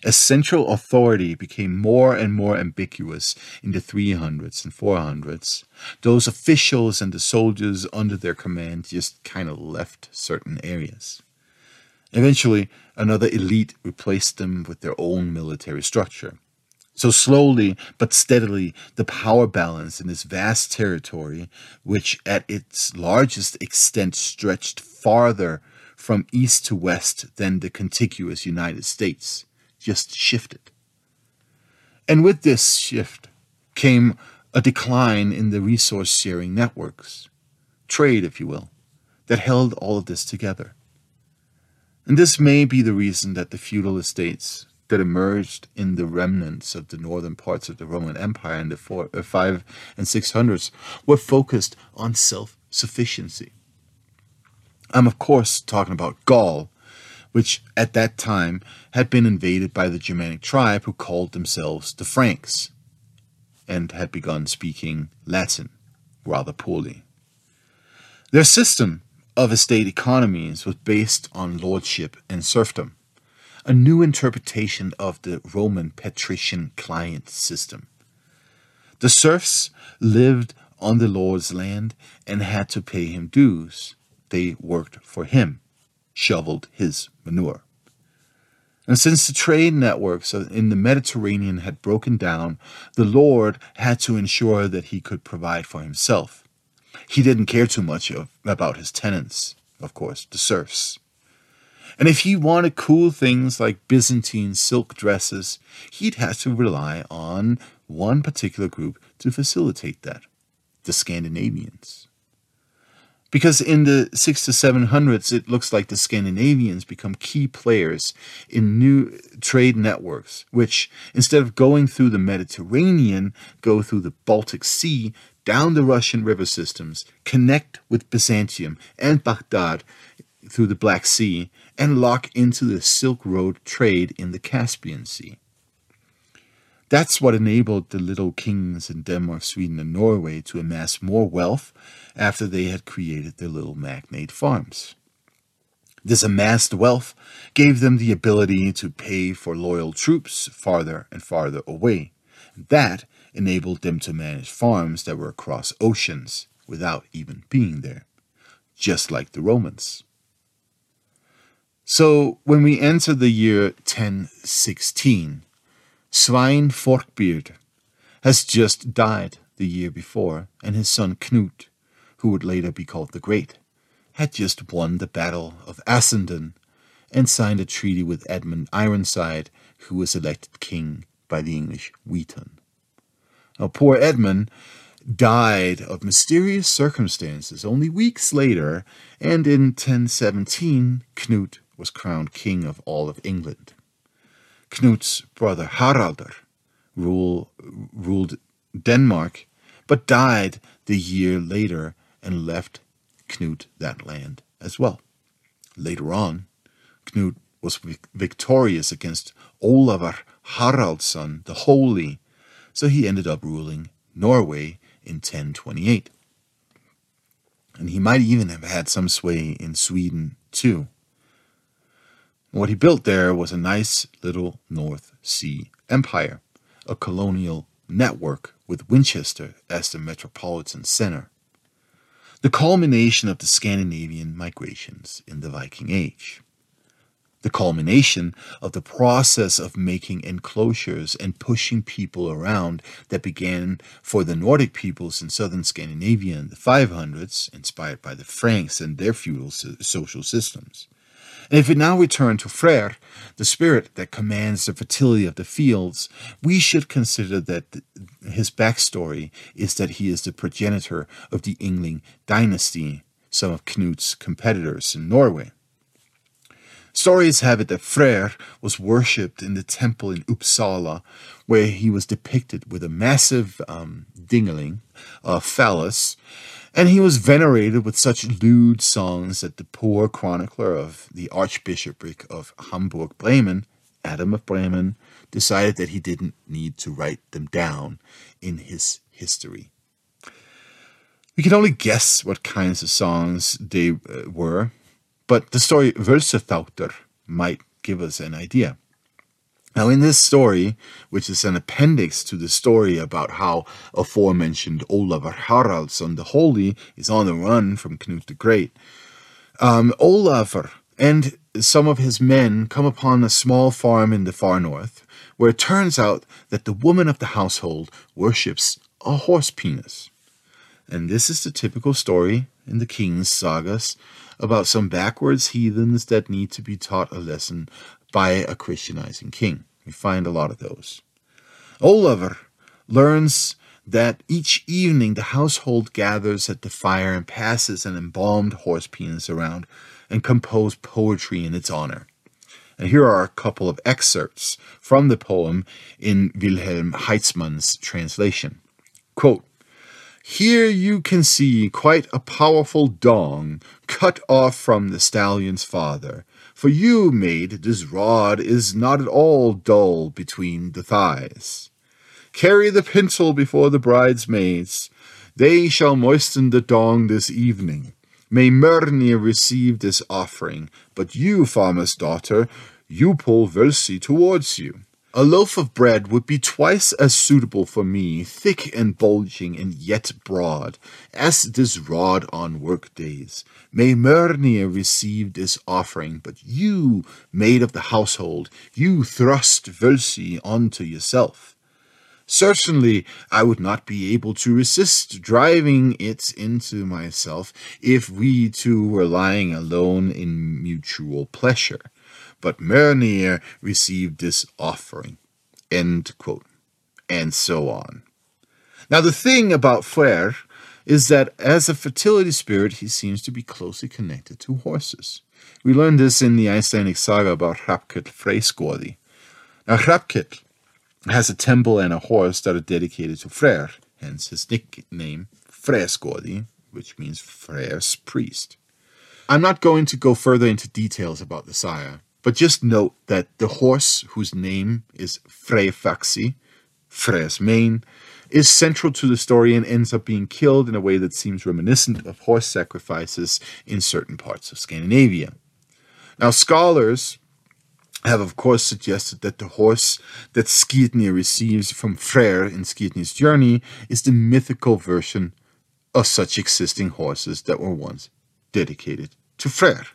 A central authority became more and more ambiguous in the 300s and 400s. Those officials and the soldiers under their command just kind of left certain areas. Eventually, another elite replaced them with their own military structure. So slowly but steadily, the power balance in this vast territory, which at its largest extent stretched farther from east to west than the contiguous United States, just shifted. And with this shift came a decline in the resource sharing networks, trade, if you will, that held all of this together. And this may be the reason that the feudal estates that emerged in the remnants of the northern parts of the Roman Empire in the four, uh, 5 and 600s were focused on self sufficiency. I'm, of course, talking about Gaul, which at that time had been invaded by the Germanic tribe who called themselves the Franks and had begun speaking Latin rather poorly. Their system of estate economies was based on lordship and serfdom a new interpretation of the Roman patrician client system. The serfs lived on the Lord's land and had to pay him dues. They worked for him, shoveled his manure. And since the trade networks in the Mediterranean had broken down, the Lord had to ensure that he could provide for himself. He didn't care too much of, about his tenants, of course, the serfs. And if he wanted cool things like Byzantine silk dresses, he'd have to rely on one particular group to facilitate that the Scandinavians. Because in the 6 to 700s, it looks like the Scandinavians become key players in new trade networks, which, instead of going through the Mediterranean, go through the Baltic Sea, down the Russian river systems, connect with Byzantium and Baghdad through the Black Sea, and lock into the Silk Road trade in the Caspian Sea. That's what enabled the little kings in Denmark, Sweden, and Norway to amass more wealth after they had created their little magnate farms. This amassed wealth gave them the ability to pay for loyal troops farther and farther away. That enabled them to manage farms that were across oceans without even being there, just like the Romans. So when we enter the year 1016, Svein Forkbeard has just died the year before, and his son Knut, who would later be called the Great, had just won the Battle of Assandun and signed a treaty with Edmund Ironside, who was elected king by the English Witan. Now, poor Edmund died of mysterious circumstances only weeks later, and in 1017 Knut was crowned king of all of England. Knut's brother Haraldr rule, ruled Denmark, but died the year later and left Knut that land as well. Later on, Knut was victorious against Olafur Haraldsson the Holy, so he ended up ruling Norway in 1028. And he might even have had some sway in Sweden too. What he built there was a nice little North Sea empire, a colonial network with Winchester as the metropolitan center. The culmination of the Scandinavian migrations in the Viking Age. The culmination of the process of making enclosures and pushing people around that began for the Nordic peoples in southern Scandinavia in the 500s, inspired by the Franks and their feudal social systems. And if we now return to Freyr, the spirit that commands the fertility of the fields, we should consider that his backstory is that he is the progenitor of the Yngling dynasty, some of Knut's competitors in Norway. Stories have it that Freyr was worshipped in the temple in Uppsala, where he was depicted with a massive um, dingaling, a phallus, and he was venerated with such lewd songs that the poor chronicler of the Archbishopric of Hamburg Bremen, Adam of Bremen, decided that he didn't need to write them down in his history. We can only guess what kinds of songs they uh, were, but the story Völsuþáttur might give us an idea. Now, in this story, which is an appendix to the story about how aforementioned Olafur Haraldsson the Holy is on the run from Knut the Great, um, and some of his men come upon a small farm in the far north, where it turns out that the woman of the household worships a horse penis. And this is the typical story in the king's sagas about some backwards heathens that need to be taught a lesson by a Christianizing king. We find a lot of those. Olafur learns that each evening the household gathers at the fire and passes an embalmed horse penis around and compose poetry in its honor. And here are a couple of excerpts from the poem in Wilhelm Heizmann's translation. Quote, here you can see quite a powerful dong cut off from the stallion's father. For you, maid, this rod is not at all dull between the thighs. Carry the pencil before the bridesmaids. They shall moisten the dong this evening. May Mörnir receive this offering, but you, farmer's daughter, you pull Völsi towards you. A loaf of bread would be twice as suitable for me, thick and bulging and yet broad, as this rod on work days. May Mörnir receive this offering, but you, maid of the household, you thrust Völsi onto yourself. Certainly, I would not be able to resist driving it into myself if we two were lying alone in mutual pleasure. But Mörnir received this offering. End quote. And so on. Now, the thing about Freyr is that as a fertility spirit, he seems to be closely connected to horses. We learn this in the Icelandic saga about Hrafnkell Freysgoði. Now, Hrafnkell has a temple and a horse that are dedicated to Freyr, hence his nickname Freysgoði, which means Freyr's priest. I'm not going to go further into details about the saga, but just note that the horse, whose name is Freyfaxi, Freyr's mane, is central to the story and ends up being killed in a way that seems reminiscent of horse sacrifices in certain parts of Scandinavia. Now, scholars have, of course, suggested that the horse that Skirnir receives from Freyr in Skirnir's journey is the mythical version of such existing horses that were once dedicated to Freyr.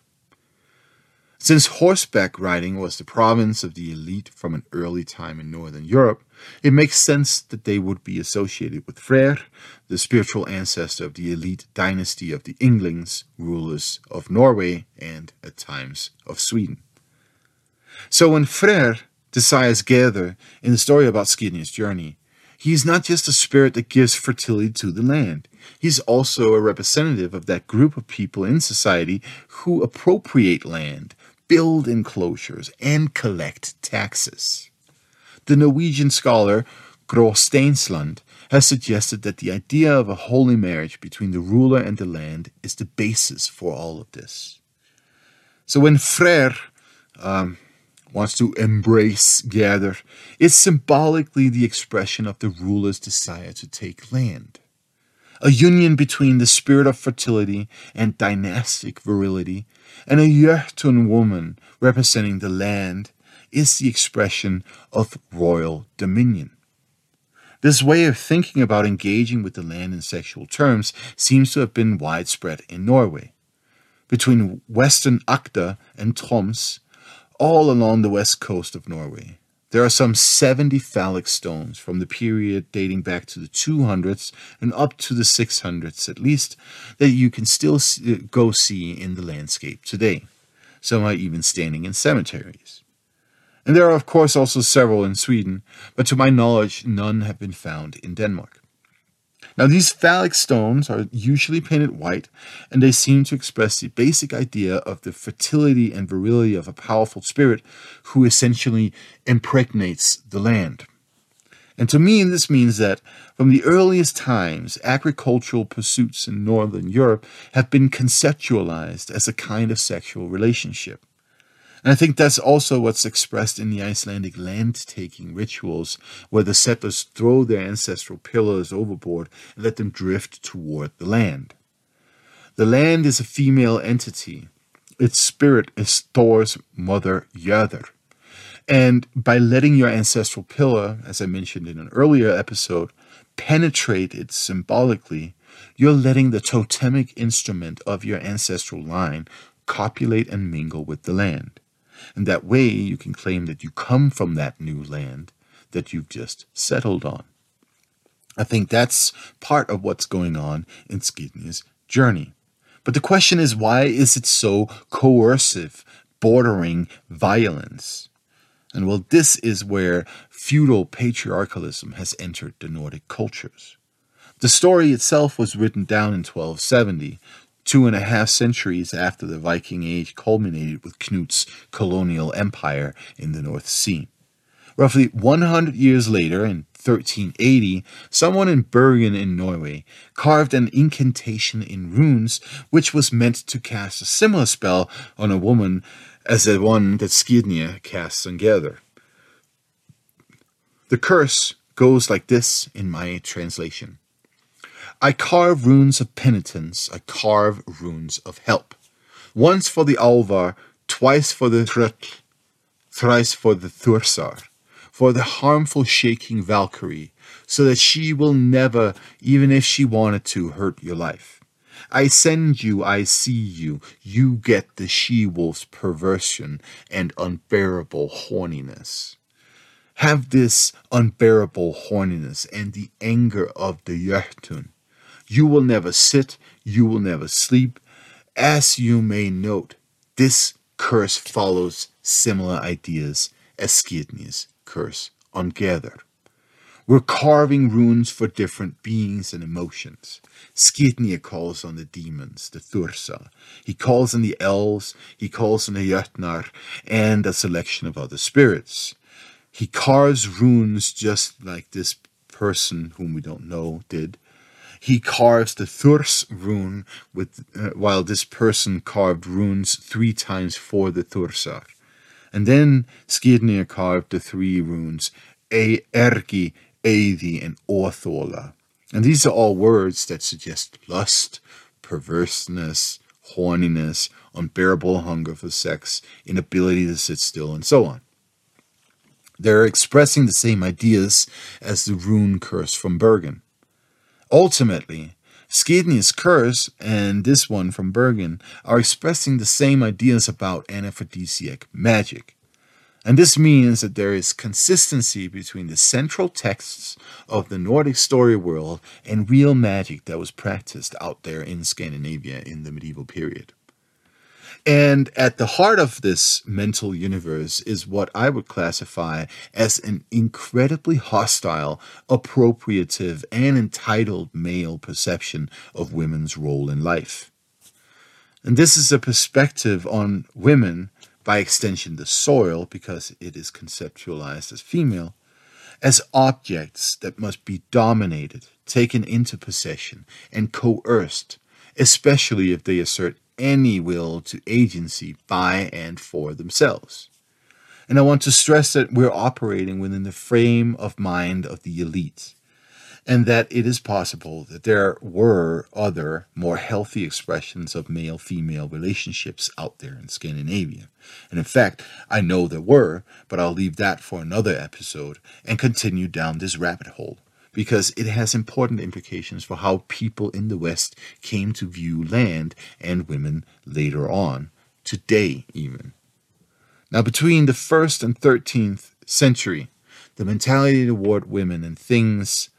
Since horseback riding was the province of the elite from an early time in northern Europe, it makes sense that they would be associated with Freyr, the spiritual ancestor of the elite dynasty of the Ynglings, rulers of Norway and, at times, of Sweden. So when Freyr desires Gerður in the story about Skirnir's journey, he is not just a spirit that gives fertility to the land. He's also a representative of that group of people in society who appropriate land, build enclosures, and collect taxes. The Norwegian scholar Gro Steinsland has suggested that the idea of a holy marriage between the ruler and the land is the basis for all of this. So when Freyr um, wants to embrace Gerður, it's symbolically the expression of the ruler's desire to take land. A union between the spirit of fertility and dynastic virility, and a Jötun woman representing the land is the expression of royal dominion. This way of thinking about engaging with the land in sexual terms seems to have been widespread in Norway. Between western Agder and Troms, all along the west coast of Norway, there are some 70 phallic stones from the period dating back to the 200s and up to the 600s at least that you can still see, uh, go see in the landscape today. Some are even standing in cemeteries. And there are, of course, also several in Sweden, but to my knowledge, none have been found in Denmark. Now, these phallic stones are usually painted white, and they seem to express the basic idea of the fertility and virility of a powerful spirit who essentially impregnates the land. And to me, this means that from the earliest times, agricultural pursuits in Northern Europe have been conceptualized as a kind of sexual relationship. And I think that's also what's expressed in the Icelandic land taking rituals, where the settlers throw their ancestral pillars overboard and let them drift toward the land. The land is a female entity. Its spirit is Thor's mother, Jörður. And by letting your ancestral pillar, as I mentioned in an earlier episode, penetrate it symbolically, you're letting the totemic instrument of your ancestral line copulate and mingle with the land. And that way you can claim that you come from that new land that you've just settled on. I think that's part of what's going on in Skirnir's journey. But the question is why is it so coercive, bordering violence? And well, this is where feudal patriarchalism has entered the Nordic cultures. The story itself was written down in 1270, two and a half centuries after the Viking Age culminated with Knut's colonial empire in the North Sea. Roughly 100 years later, in 1380, someone in Bergen in Norway carved an incantation in runes which was meant to cast a similar spell on a woman as the one that Skirnir casts on Gerður. The curse goes like this in my translation. I carve runes of penitence, I carve runes of help. Once for the Alvar, twice for the Tröll, thrice for the Thursar, for the harmful shaking Valkyrie, so that she will never, even if she wanted to, hurt your life. I send you, I see you, you get the she wolf's perversion and unbearable horniness. have this unbearable horniness and the anger of the Jötun. You will never sit, you will never sleep. As you may note, this curse follows similar ideas as Skirnir's curse on Gerður. We're carving runes for different beings and emotions. Skirnir calls on the demons, the Thursa. He calls on the elves, he calls on the Jötnar, and a selection of other spirits. He carves runes just like this person, whom we don't know, did. He carves the Thurs rune, with, uh, while this person carved runes three times for the Thursar. And then Skirnir carved the three runes, A Ergi, Eiði, and Orthola. And these are all words that suggest lust, perverseness, horniness, unbearable hunger for sex, inability to sit still, and so on. They're expressing the same ideas as the rune curse from Bergen. Ultimately, Skirnir's curse and this one from Bergen are expressing the same ideas about anaphrodisiac magic. And this means that there is consistency between the central texts of the Nordic story world and real magic that was practiced out there in Scandinavia in the medieval period. And at the heart of this mental universe is what I would classify as an incredibly hostile, appropriative, and entitled male perception of women's role in life. And this is a perspective on women, by extension the soil, because it is conceptualized as female, as objects that must be dominated, taken into possession, and coerced, especially if they assert any will to agency by and for themselves. And I want to stress that we're operating within the frame of mind of the elite, and that it is possible that there were other, more healthy expressions of male female relationships out there in Scandinavia. And in fact, I know there were, but I'll leave that for another episode and continue down this rabbit hole because it has important implications for how people in the West came to view land and women later on, today even. Now, between the 1st and 13th century, the mentality toward women and things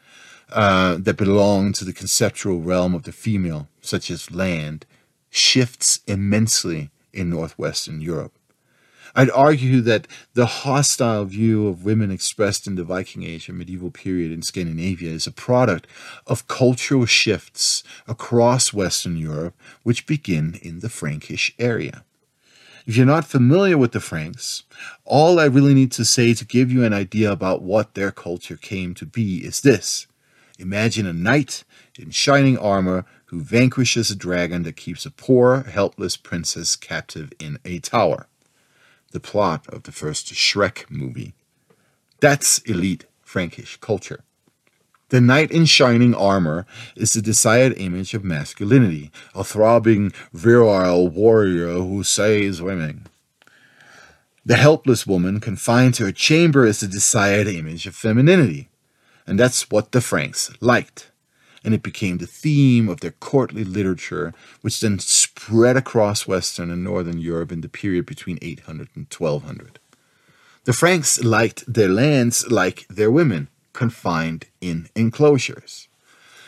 uh, that belong to the conceptual realm of the female, such as land, shifts immensely in Northwestern Europe. I'd argue that the hostile view of women expressed in the Viking Age and medieval period in Scandinavia is a product of cultural shifts across Western Europe, which begin in the Frankish area. If you're not familiar with the Franks, all I really need to say to give you an idea about what their culture came to be is this. Imagine a knight in shining armor who vanquishes a dragon that keeps a poor, helpless princess captive in a tower the plot of the first Shrek movie. That's elite Frankish culture. The knight in shining armor is the desired image of masculinity, a throbbing, virile warrior who saves women. The helpless woman confined to her chamber is the desired image of femininity, and that's what the Franks liked and it became the theme of their courtly literature, which then spread across Western and Northern Europe in the period between 800 and 1200. The Franks liked their lands like their women, confined in enclosures.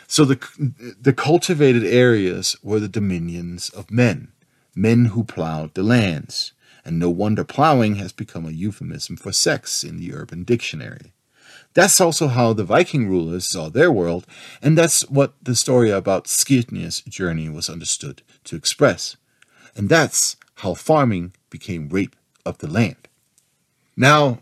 So the, the cultivated areas were the dominions of men, men who plowed the lands. And no wonder plowing has become a euphemism for sex in the urban dictionary. That's also how the Viking rulers saw their world, and that's what the story about Skirnir's journey was understood to express. And that's how farming became rape of the land. Now,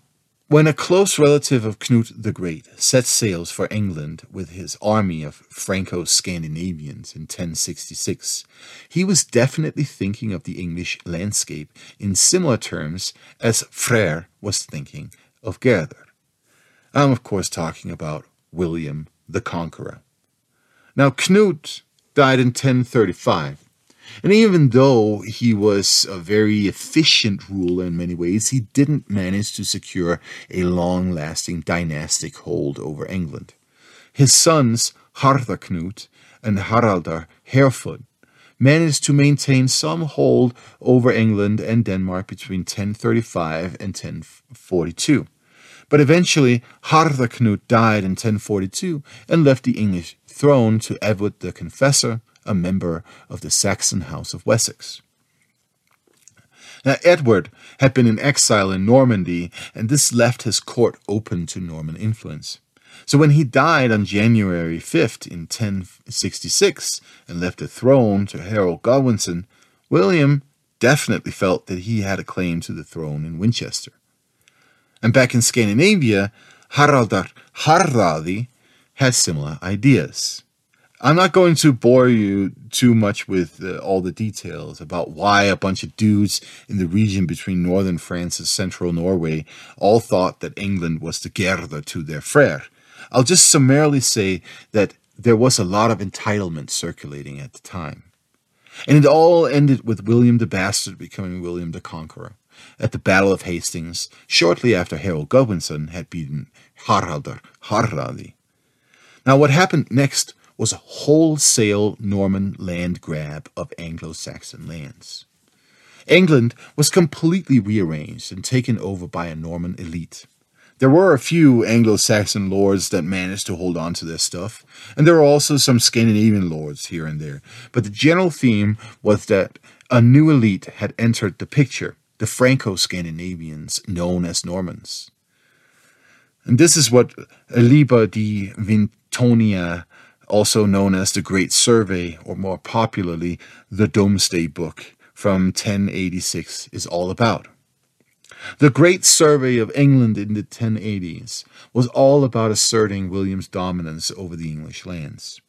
when a close relative of Knut the Great set sails for England with his army of Franco Scandinavians in 1066, he was definitely thinking of the English landscape in similar terms as Freyr was thinking of Gerdur. I'm, of course, talking about William the Conqueror. Now, Knut died in 1035, and even though he was a very efficient ruler in many ways, he didn't manage to secure a long lasting dynastic hold over England. His sons, Harthacnut and Haraldar Harefoot, managed to maintain some hold over England and Denmark between 1035 and 1042. But eventually, Harthacnut died in 1042 and left the English throne to Edward the Confessor, a member of the Saxon House of Wessex. Now, Edward had been in exile in Normandy, and this left his court open to Norman influence. So when he died on January 5th in 1066 and left the throne to Harold Godwinson, William definitely felt that he had a claim to the throne in Winchester. And back in Scandinavia, Haraldr Harðradi had similar ideas. I'm not going to bore you too much with uh, all the details about why a bunch of dudes in the region between northern France and central Norway all thought that England was the Gerda to their Freyr. I'll just summarily say that there was a lot of entitlement circulating at the time. And it all ended with William the Bastard becoming William the Conqueror at the Battle of Hastings, shortly after Harold Godwinson had beaten Haraldr Hardradi. Now, what happened next was a wholesale Norman land grab of Anglo Saxon lands. England was completely rearranged and taken over by a Norman elite. There were a few Anglo Saxon lords that managed to hold on to their stuff, and there were also some Scandinavian lords here and there. But the general theme was that a new elite had entered the picture, the Franco Scandinavians, known as Normans. And this is what Liber de Vintonia also known as the Great Survey, or more popularly, the Domesday Book from 1086, is all about. The Great Survey of England in the 1080s was all about asserting William's dominance over the English lands.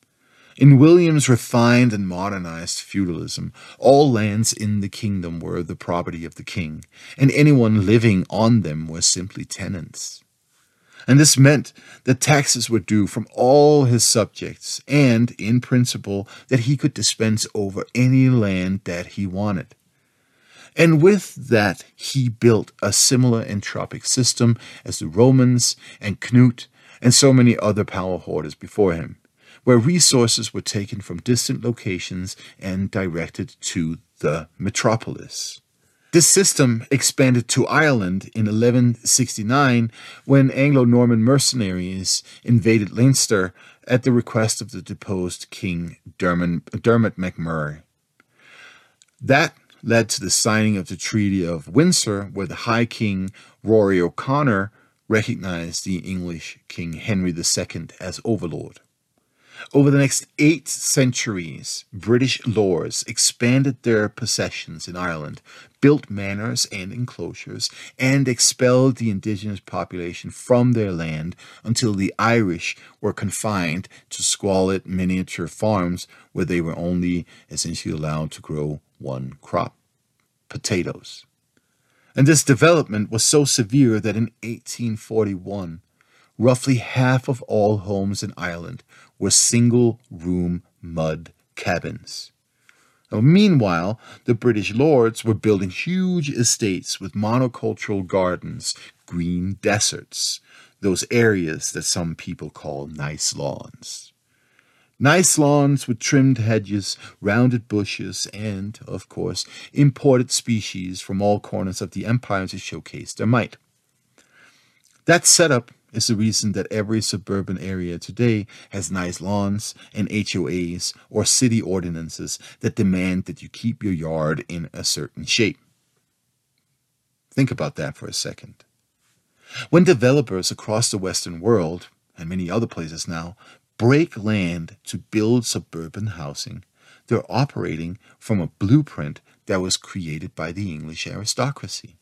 In William's refined and modernized feudalism, all lands in the kingdom were the property of the king, and anyone living on them was simply tenants and this meant that taxes were due from all his subjects, and, in principle, that he could dispense over any land that he wanted. And with that, he built a similar entropic system as the Romans and Knut and so many other power hoarders before him, where resources were taken from distant locations and directed to the metropolis. This system expanded to Ireland in 1169 when Anglo Norman mercenaries invaded Leinster at the request of the deposed King Dermot, Dermot MacMurrough. That led to the signing of the Treaty of Windsor, where the High King Rory O'Connor recognized the English King Henry II as overlord. Over the next eight centuries, British lords expanded their possessions in Ireland, built manors and enclosures, and expelled the indigenous population from their land until the Irish were confined to squalid miniature farms where they were only essentially allowed to grow one crop potatoes. And this development was so severe that in 1841, roughly half of all homes in Ireland were single room mud cabins. Now, meanwhile, the British lords were building huge estates with monocultural gardens, green deserts, those areas that some people call nice lawns. Nice lawns with trimmed hedges, rounded bushes, and, of course, imported species from all corners of the empire to showcase their might. That setup is the reason that every suburban area today has nice lawns and HOAs or city ordinances that demand that you keep your yard in a certain shape. Think about that for a second. When developers across the Western world, and many other places now, break land to build suburban housing, they're operating from a blueprint that was created by the English aristocracy.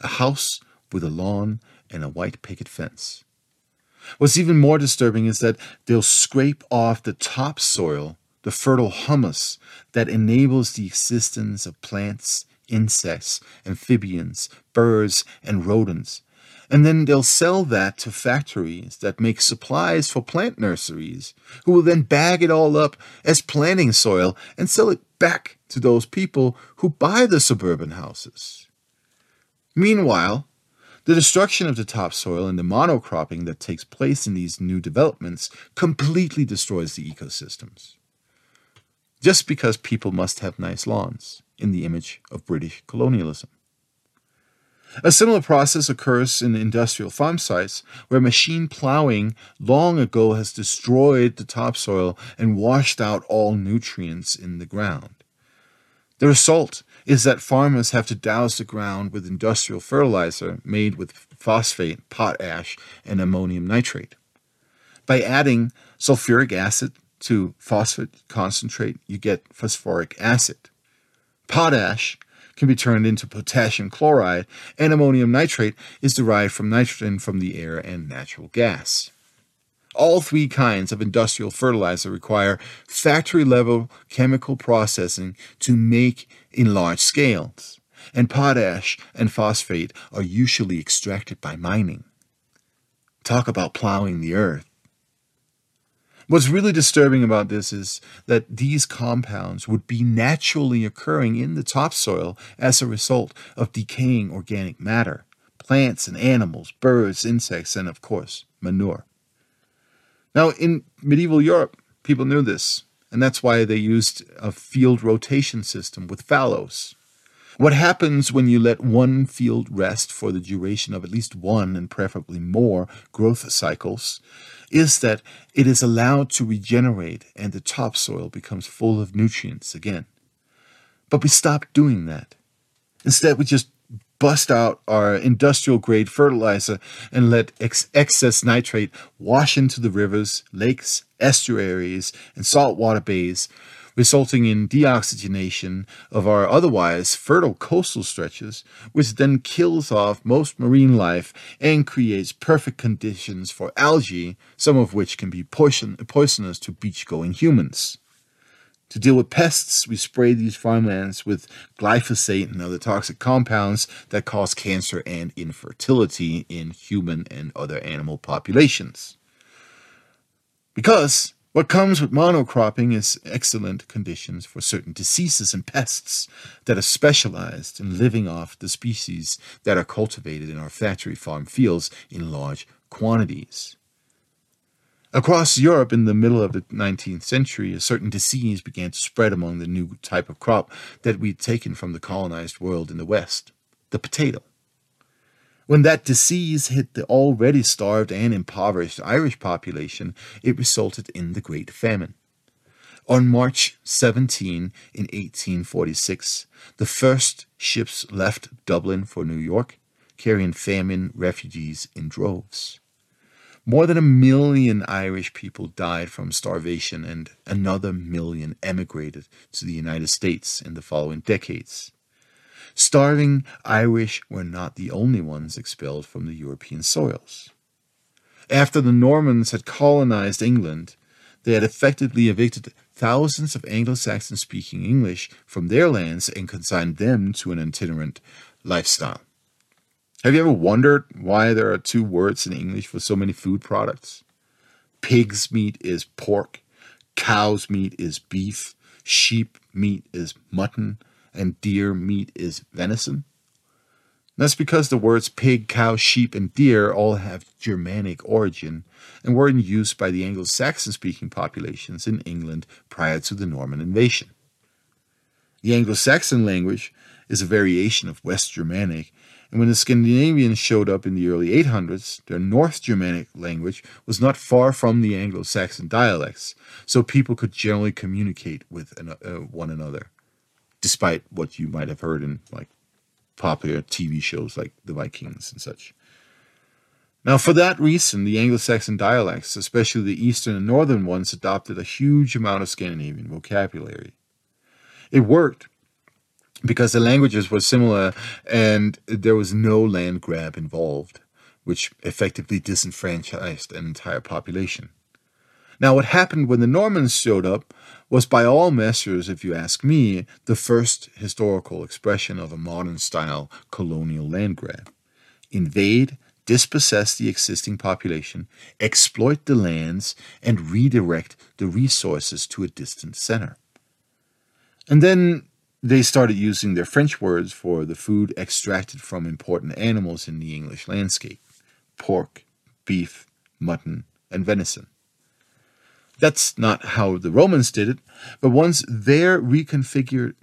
A house with a lawn and a white picket fence. What's even more disturbing is that they'll scrape off the topsoil, the fertile humus that enables the existence of plants, insects, amphibians, birds, and rodents. And then they'll sell that to factories that make supplies for plant nurseries, who will then bag it all up as planting soil and sell it back to those people who buy the suburban houses. Meanwhile, the destruction of the topsoil and the monocropping that takes place in these new developments completely destroys the ecosystems. Just because people must have nice lawns, in the image of British colonialism. A similar process occurs in industrial farm sites where machine plowing long ago has destroyed the topsoil and washed out all nutrients in the ground. The result is that farmers have to douse the ground with industrial fertilizer made with phosphate, potash, and ammonium nitrate. By adding sulfuric acid to phosphate concentrate, you get phosphoric acid. Potash can be turned into potassium chloride, and ammonium nitrate is derived from nitrogen from the air and natural gas. All three kinds of industrial fertilizer require factory level chemical processing to make in large scales, and potash and phosphate are usually extracted by mining. Talk about plowing the earth. What's really disturbing about this is that these compounds would be naturally occurring in the topsoil as a result of decaying organic matter, plants and animals, birds, insects, and of course, manure. Now, in medieval Europe, people knew this, and that's why they used a field rotation system with fallows. What happens when you let one field rest for the duration of at least one and preferably more growth cycles is that it is allowed to regenerate and the topsoil becomes full of nutrients again. But we stopped doing that. Instead, we just bust out our industrial grade fertilizer and let ex- excess nitrate wash into the rivers, lakes, estuaries, and saltwater bays, resulting in deoxygenation of our otherwise fertile coastal stretches, which then kills off most marine life and creates perfect conditions for algae, some of which can be poison- poisonous to beach going humans. To deal with pests, we spray these farmlands with glyphosate and other toxic compounds that cause cancer and infertility in human and other animal populations. Because what comes with monocropping is excellent conditions for certain diseases and pests that are specialized in living off the species that are cultivated in our factory farm fields in large quantities. Across Europe in the middle of the 19th century, a certain disease began to spread among the new type of crop that we'd taken from the colonized world in the West the potato. When that disease hit the already starved and impoverished Irish population, it resulted in the Great Famine. On March 17, in 1846, the first ships left Dublin for New York, carrying famine refugees in droves. More than a million Irish people died from starvation, and another million emigrated to the United States in the following decades. Starving Irish were not the only ones expelled from the European soils. After the Normans had colonized England, they had effectively evicted thousands of Anglo Saxon speaking English from their lands and consigned them to an itinerant lifestyle. Have you ever wondered why there are two words in English for so many food products? Pig's meat is pork, cow's meat is beef, sheep meat is mutton, and deer meat is venison? That's because the words pig, cow, sheep, and deer all have Germanic origin and were in use by the Anglo Saxon speaking populations in England prior to the Norman invasion. The Anglo Saxon language is a variation of West Germanic, and when the Scandinavians showed up in the early 800s, their North Germanic language was not far from the Anglo Saxon dialects, so people could generally communicate with an, uh, one another despite what you might have heard in like popular TV shows like The Vikings and such. Now, for that reason, the Anglo Saxon dialects, especially the eastern and northern ones, adopted a huge amount of Scandinavian vocabulary. It worked because the languages were similar and there was no land grab involved, which effectively disenfranchised an entire population. Now, what happened when the Normans showed up was, by all measures, if you ask me, the first historical expression of a modern style colonial land grab. Invade, dispossess the existing population, exploit the lands, and redirect the resources to a distant center. And then they started using their French words for the food extracted from important animals in the English landscape pork, beef, mutton, and venison. That's not how the Romans did it, but once their reconfigured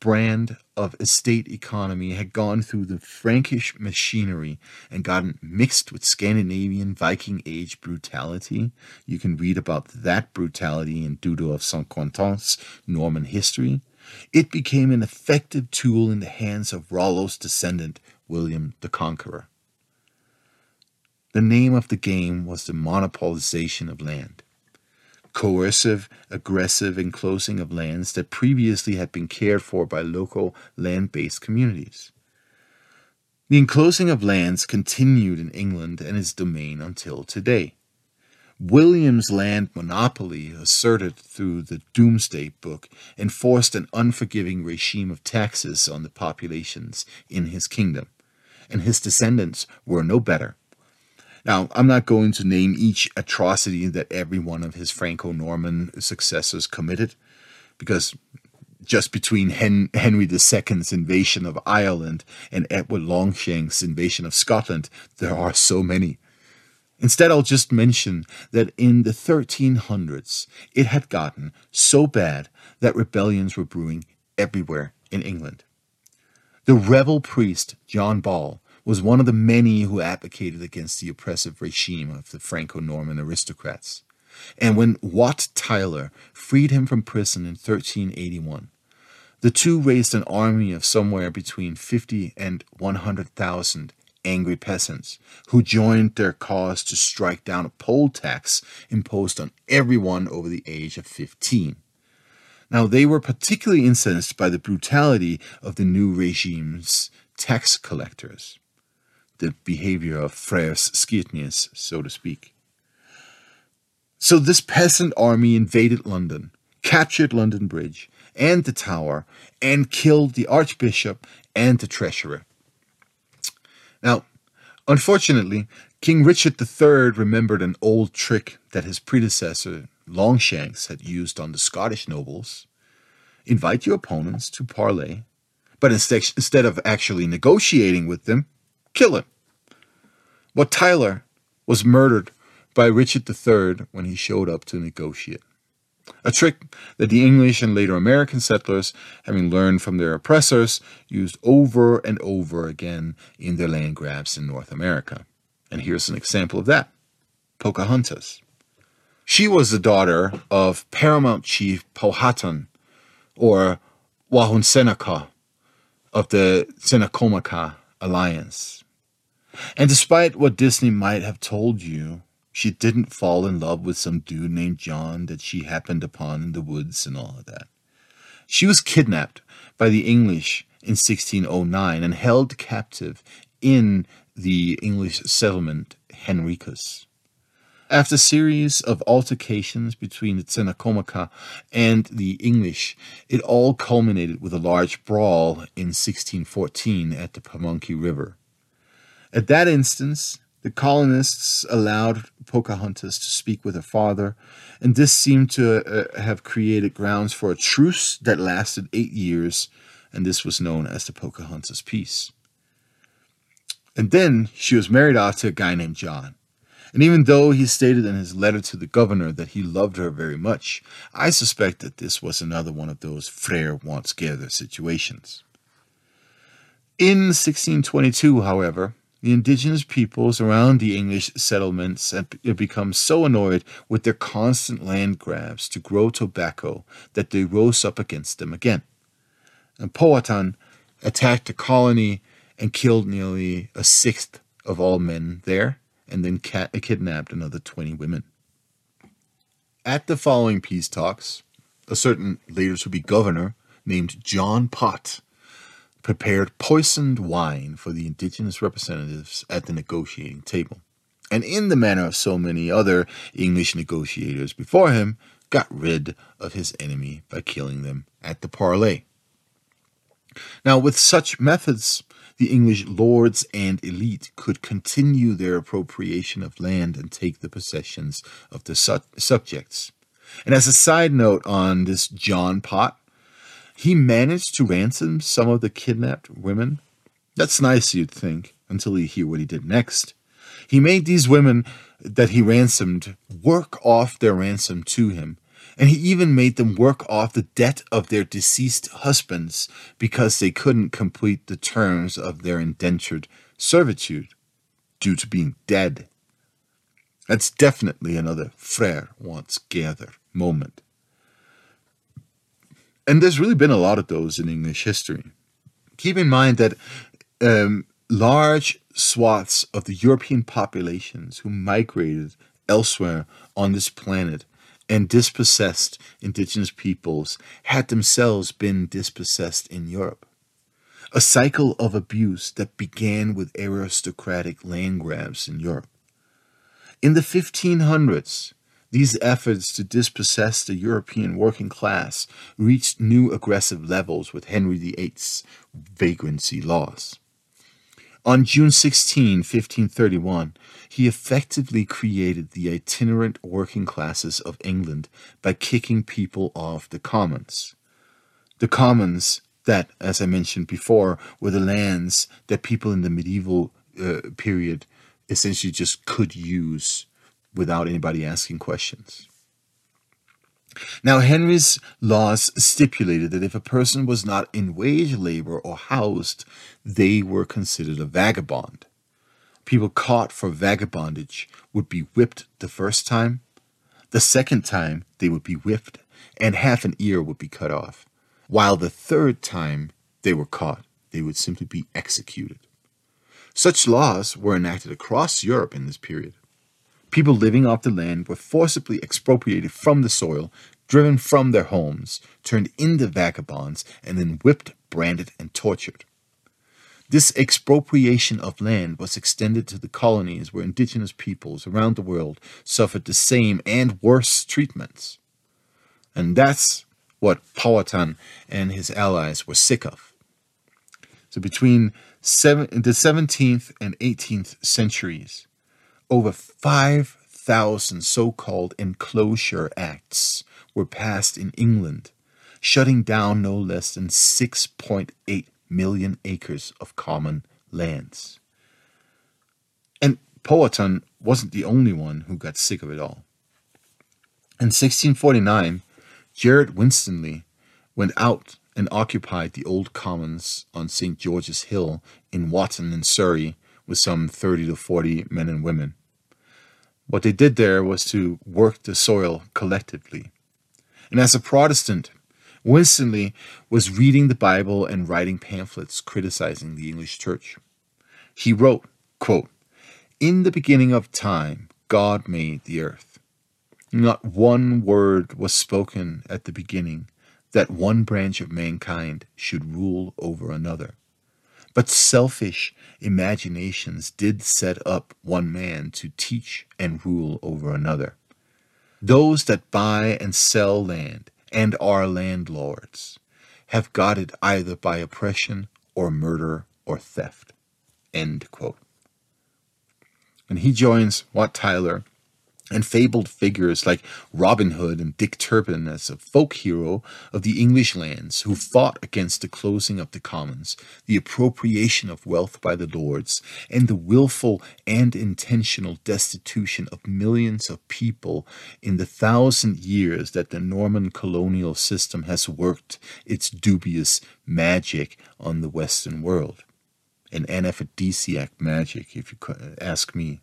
brand of estate economy had gone through the Frankish machinery and gotten mixed with Scandinavian Viking Age brutality. You can read about that brutality in Dudo of Saint Quentin's Norman history. It became an effective tool in the hands of Rollo's descendant, William the Conqueror. The name of the game was the monopolization of land coercive, aggressive enclosing of lands that previously had been cared for by local land based communities. The enclosing of lands continued in England and its domain until today. William's land monopoly, asserted through the Domesday Book, enforced an unforgiving regime of taxes on the populations in his kingdom, and his descendants were no better now, I'm not going to name each atrocity that every one of his Franco Norman successors committed, because just between Hen- Henry II's invasion of Ireland and Edward Longshanks' invasion of Scotland, there are so many. Instead, I'll just mention that in the 1300s, it had gotten so bad that rebellions were brewing everywhere in England. The rebel priest John Ball was one of the many who advocated against the oppressive regime of the Franco Norman aristocrats. And when Wat Tyler freed him from prison in 1381, the two raised an army of somewhere between 50 and 100,000 angry peasants who joined their cause to strike down a poll tax imposed on everyone over the age of 15. Now, they were particularly incensed by the brutality of the new regime's tax collectors the behavior of Freyr's Skirnirs, so to speak. So this peasant army invaded London, captured London Bridge and the Tower, and killed the Archbishop and the Treasurer. Now, unfortunately, King Richard III remembered an old trick that his predecessor, Longshanks, had used on the Scottish nobles. Invite your opponents to parley, but instead, of actually negotiating with them, kill him. Wat Tyler was murdered by Richard III when he showed up to negotiate. A trick that the English and later American settlers, having learned from their oppressors, used over and over again in their land grabs in North America. And here's an example of that Pocahontas. She was the daughter of paramount chief Powhatan, or Wahunsenaka, of the Senacomaca alliance. And despite what Disney might have told you, she didn't fall in love with some dude named John that she happened upon in the woods and all of that. She was kidnapped by the English in 1609 and held captive in the English settlement Henricus. After a series of altercations between the Tsenacomaca and the English, it all culminated with a large brawl in 1614 at the Pamunkey River. At that instance, the colonists allowed Pocahontas to speak with her father, and this seemed to uh, have created grounds for a truce that lasted eight years, and this was known as the Pocahontas Peace. And then she was married off to a guy named John. And even though he stated in his letter to the governor that he loved her very much, I suspect that this was another one of those Freyr wants Gerd situations. In 1622, however, the indigenous peoples around the English settlements had become so annoyed with their constant land grabs to grow tobacco that they rose up against them again. And Powhatan attacked the colony and killed nearly a sixth of all men there, and then kidnapped another 20 women. At the following peace talks, a certain later to be governor named John Pott prepared poisoned wine for the indigenous representatives at the negotiating table, and in the manner of so many other English negotiators before him, got rid of his enemy by killing them at the parley. Now, with such methods, the English lords and elite could continue their appropriation of land and take the possessions of the su- subjects. And as a side note on this John Pott, he managed to ransom some of the kidnapped women. That's nice, you'd think, until you hear what he did next. He made these women that he ransomed work off their ransom to him, And he even made them work off the debt of their deceased husbands because they couldn't complete the terms of their indentured servitude due to being dead. That's definitely another Freyr wants Gerður moment. And there's really been a lot of those in English history. Keep in mind that um, large swaths of the European populations who migrated elsewhere on this planet and dispossessed indigenous peoples had themselves been dispossessed in Europe. A cycle of abuse that began with aristocratic land grabs in Europe. In the 1500s, these efforts to dispossess the European working class reached new aggressive levels with Henry VIII's vagrancy laws. On June 16, 1531, he effectively created the itinerant working classes of England by kicking people off the commons. The commons, that, as I mentioned before, were the lands that people in the medieval uh, period essentially just could use without anybody asking questions. Now, Henry's laws stipulated that if a person was not in wage labor or housed, they were considered a vagabond. People caught for vagabondage would be whipped the first time. The second time, they would be whipped, and half an ear would be cut off. While the third time they were caught, they would simply be executed. Such laws were enacted across Europe in this period. People living off the land were forcibly expropriated from the soil, driven from their homes, turned into vagabonds, and then whipped, branded, and tortured. This expropriation of land was extended to the colonies where indigenous peoples around the world suffered the same and worse treatments. And that's what Powhatan and his allies were sick of. So between seven, the 17th and 18th centuries, over 5,000 so called enclosure acts were passed in England, shutting down no less than 6.8 million acres of common lands. And Powhatan wasn't the only one who got sick of it all. In 1649, Gerard Winstanley went out and occupied the old commons on St. George's Hill in Walton in Surrey with some 30 to 40 men and women. What they did there was to work the soil collectively. And as a Protestant, Winstanley was reading the Bible and writing pamphlets criticizing the English church. He wrote, quote, In the beginning of time, God made the earth. Not one word was spoken at the beginning that one branch of mankind should rule over another. But selfish imaginations did set up one man to teach and rule over another. Those that buy and sell land and are landlords have got it either by oppression or murder or theft. End quote. And he joins Wat Tyler and fabled figures like Robin Hood and Dick Turpin as a folk hero of the English lands who fought against the closing of the commons, the appropriation of wealth by the lords, and the willful and intentional destitution of millions of people in the thousand years that the Norman colonial system has worked its dubious magic on the Western world. An anaphrodisiac magic, if you ask me.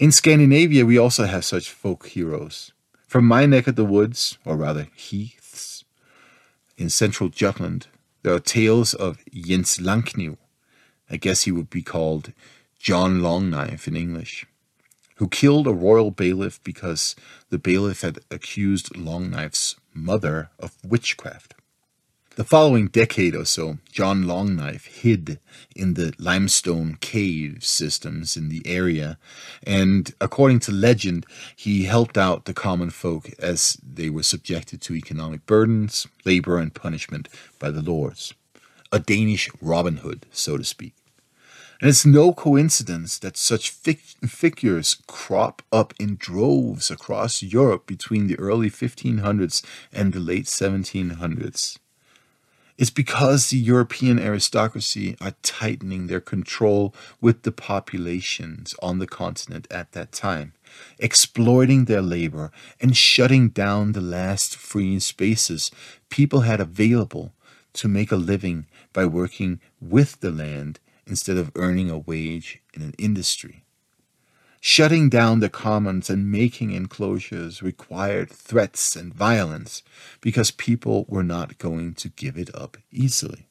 In Scandinavia, we also have such folk heroes. From my neck of the woods, or rather heaths, in central Jutland, there are tales of Jens Langkniv. I guess he would be called John Longknife in English, who killed a royal bailiff because the bailiff had accused Longknife's mother of witchcraft. The following decade or so, John Longknife hid in the limestone cave systems in the area, and according to legend, he helped out the common folk as they were subjected to economic burdens, labor, and punishment by the lords. A Danish Robin Hood, so to speak. And it's no coincidence that such figures crop up in droves across Europe between the early 1500s and the late 1700s. It's because the European aristocracy are tightening their control with the populations on the continent at that time, exploiting their labor and shutting down the last free spaces people had available to make a living by working with the land instead of earning a wage in an industry. Shutting down the commons and making enclosures required threats and violence because people were not going to give it up easily.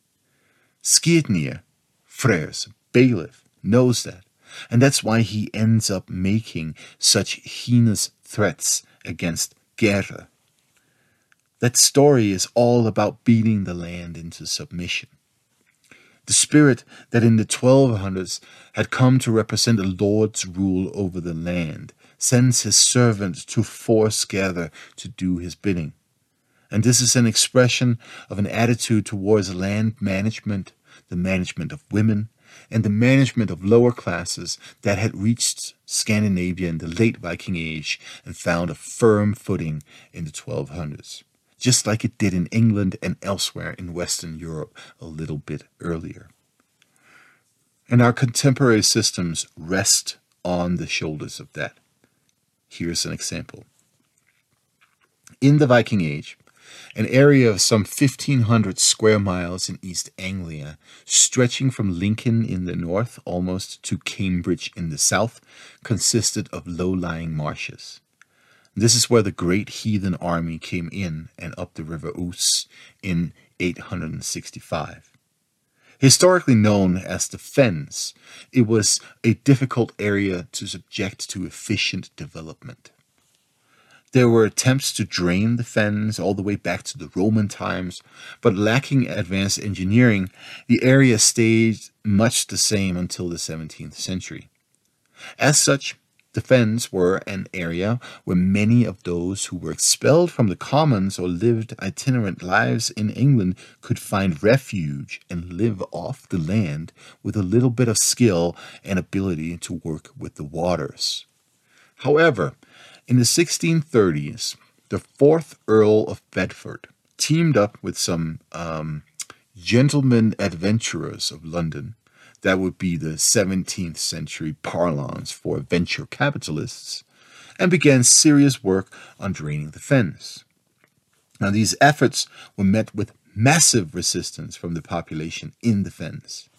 Skirnir, Freyr's bailiff, knows that, and that's why he ends up making such heinous threats against Gerda. That story is all about beating the land into submission. The spirit that in the 1200s had come to represent the lord's rule over the land sends his servant to force Gerður to do his bidding. And this is an expression of an attitude towards land management, the management of women, and the management of lower classes that had reached Scandinavia in the late Viking Age and found a firm footing in the 1200s just like it did in England and elsewhere in Western Europe a little bit earlier. And our contemporary systems rest on the shoulders of that. Here's an example. In the Viking Age, an area of some 1,500 square miles in East Anglia, stretching from Lincoln in the north almost to Cambridge in the south, consisted of low lying marshes. This is where the great heathen army came in and up the river Ouse in 865. Historically known as the Fens, it was a difficult area to subject to efficient development. There were attempts to drain the fens all the way back to the Roman times, but lacking advanced engineering, the area stayed much the same until the 17th century. As such, the fens were an area where many of those who were expelled from the commons or lived itinerant lives in England could find refuge and live off the land with a little bit of skill and ability to work with the waters. However, in the 1630s, the fourth Earl of Bedford teamed up with some um, gentlemen adventurers of London that would be the 17th century parlance for venture capitalists, and began serious work on draining the fens. Now, these efforts were met with massive resistance from the population in the fens.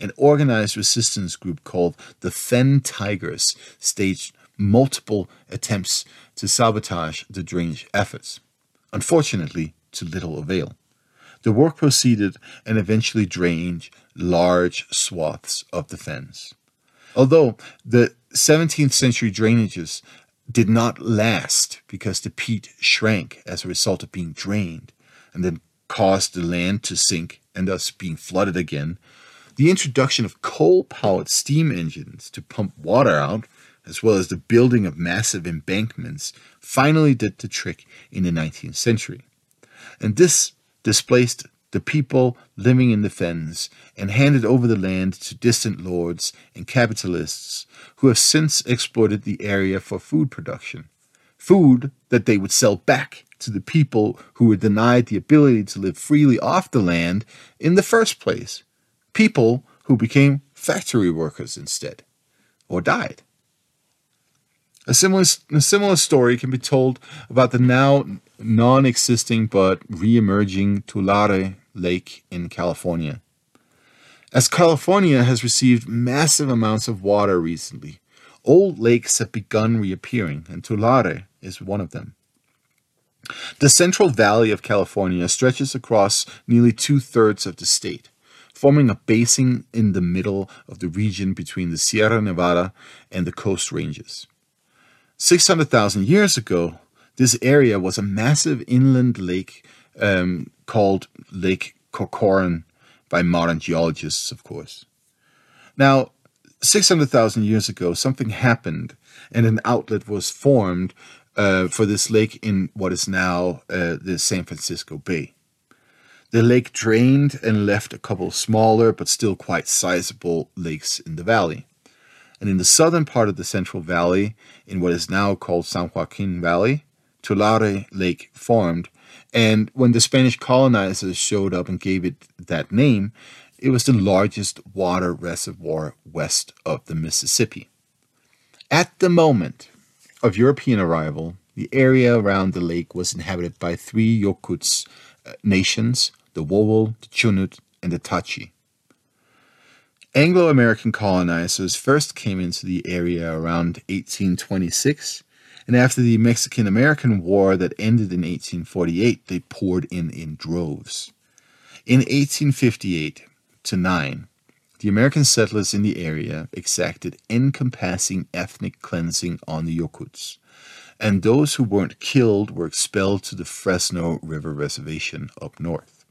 An organized resistance group called the Fen Tigers staged multiple attempts to sabotage the drainage efforts, unfortunately, to little avail. The work proceeded and eventually drained large swaths of the fens. Although the 17th century drainages did not last because the peat shrank as a result of being drained and then caused the land to sink and thus being flooded again, the introduction of coal powered steam engines to pump water out, as well as the building of massive embankments, finally did the trick in the 19th century. And this displaced the people living in the fens and handed over the land to distant lords and capitalists who have since exploited the area for food production. Food that they would sell back to the people who were denied the ability to live freely off the land in the first place. People who became factory workers instead, or died. A similar, a similar story can be told about the now non existing but re emerging Tulare Lake in California. As California has received massive amounts of water recently, old lakes have begun reappearing, and Tulare is one of them. The Central Valley of California stretches across nearly two thirds of the state, forming a basin in the middle of the region between the Sierra Nevada and the Coast Ranges. 600,000 years ago, this area was a massive inland lake um, called Lake Corcoran by modern geologists, of course. Now, 600,000 years ago, something happened and an outlet was formed uh, for this lake in what is now uh, the San Francisco Bay. The lake drained and left a couple smaller but still quite sizable lakes in the valley. And in the southern part of the Central Valley, in what is now called San Joaquin Valley, Tulare Lake formed And when the Spanish colonizers showed up and gave it that name, it was the largest water reservoir west of the Mississippi. At the moment of European arrival, the area around the lake was inhabited by three Yokuts uh, nations the Wawel, the Chunut, and the Tachi. Anglo American colonizers first came into the area around 1826, and after the Mexican American War that ended in 1848, they poured in in droves. In 1858 to 9, the American settlers in the area exacted encompassing ethnic cleansing on the Yokuts and those who weren't killed were expelled to the Fresno River Reservation up north.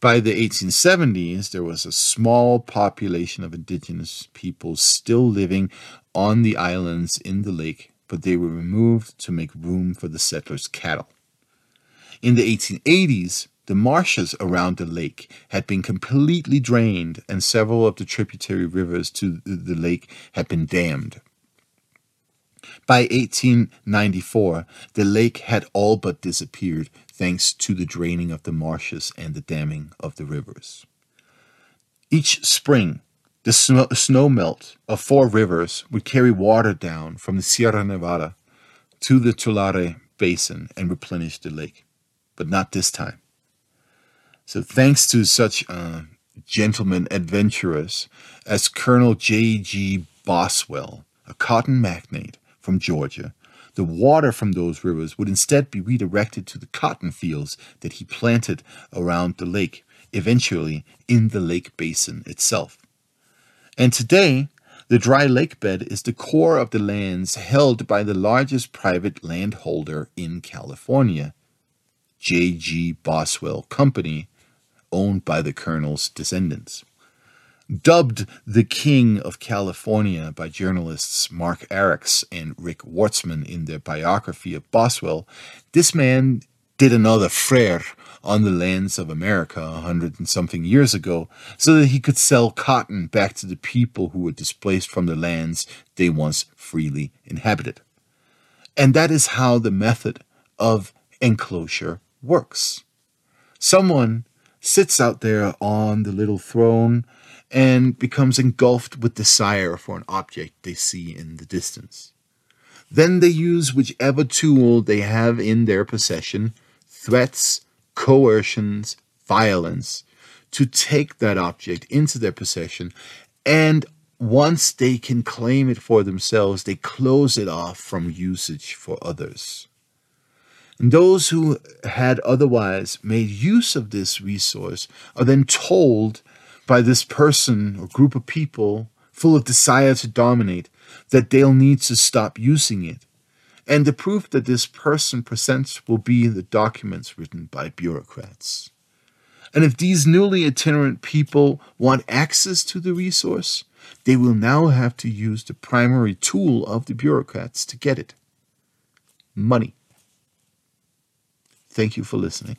By the 1870s, there was a small population of indigenous peoples still living on the islands in the lake, but they were removed to make room for the settlers' cattle. In the 1880s, the marshes around the lake had been completely drained, and several of the tributary rivers to the lake had been dammed. By 1894, the lake had all but disappeared thanks to the draining of the marshes and the damming of the rivers. Each spring, the snow, melt of four rivers would carry water down from the Sierra Nevada to the Tulare Basin and replenish the lake, but not this time. So, thanks to such uh, gentlemen adventurers as Colonel J.G. Boswell, a cotton magnate from Georgia, the water from those rivers would instead be redirected to the cotton fields that he planted around the lake, eventually in the lake basin itself. And today, the dry lake bed is the core of the lands held by the largest private landholder in California, J.G. Boswell Company, owned by the colonel's descendants. Dubbed the King of California by journalists Mark Arax and Rick Wartzman in their biography of Boswell, this man did another Freyr on the lands of America a hundred and something years ago so that he could sell cotton back to the people who were displaced from the lands they once freely inhabited. And that is how the method of enclosure works. Someone sits out there on the little throne and becomes engulfed with desire for an object they see in the distance. Then they use whichever tool they have in their possession threats, coercions, violence to take that object into their possession. And once they can claim it for themselves, they close it off from usage for others. And those who had otherwise made use of this resource are then told by this person or group of people full of desire to dominate that they'll need to stop using it. And the proof that this person presents will be the documents written by bureaucrats. And if these newly itinerant people want access to the resource, they will now have to use the primary tool of the bureaucrats to get it money. Thank you for listening.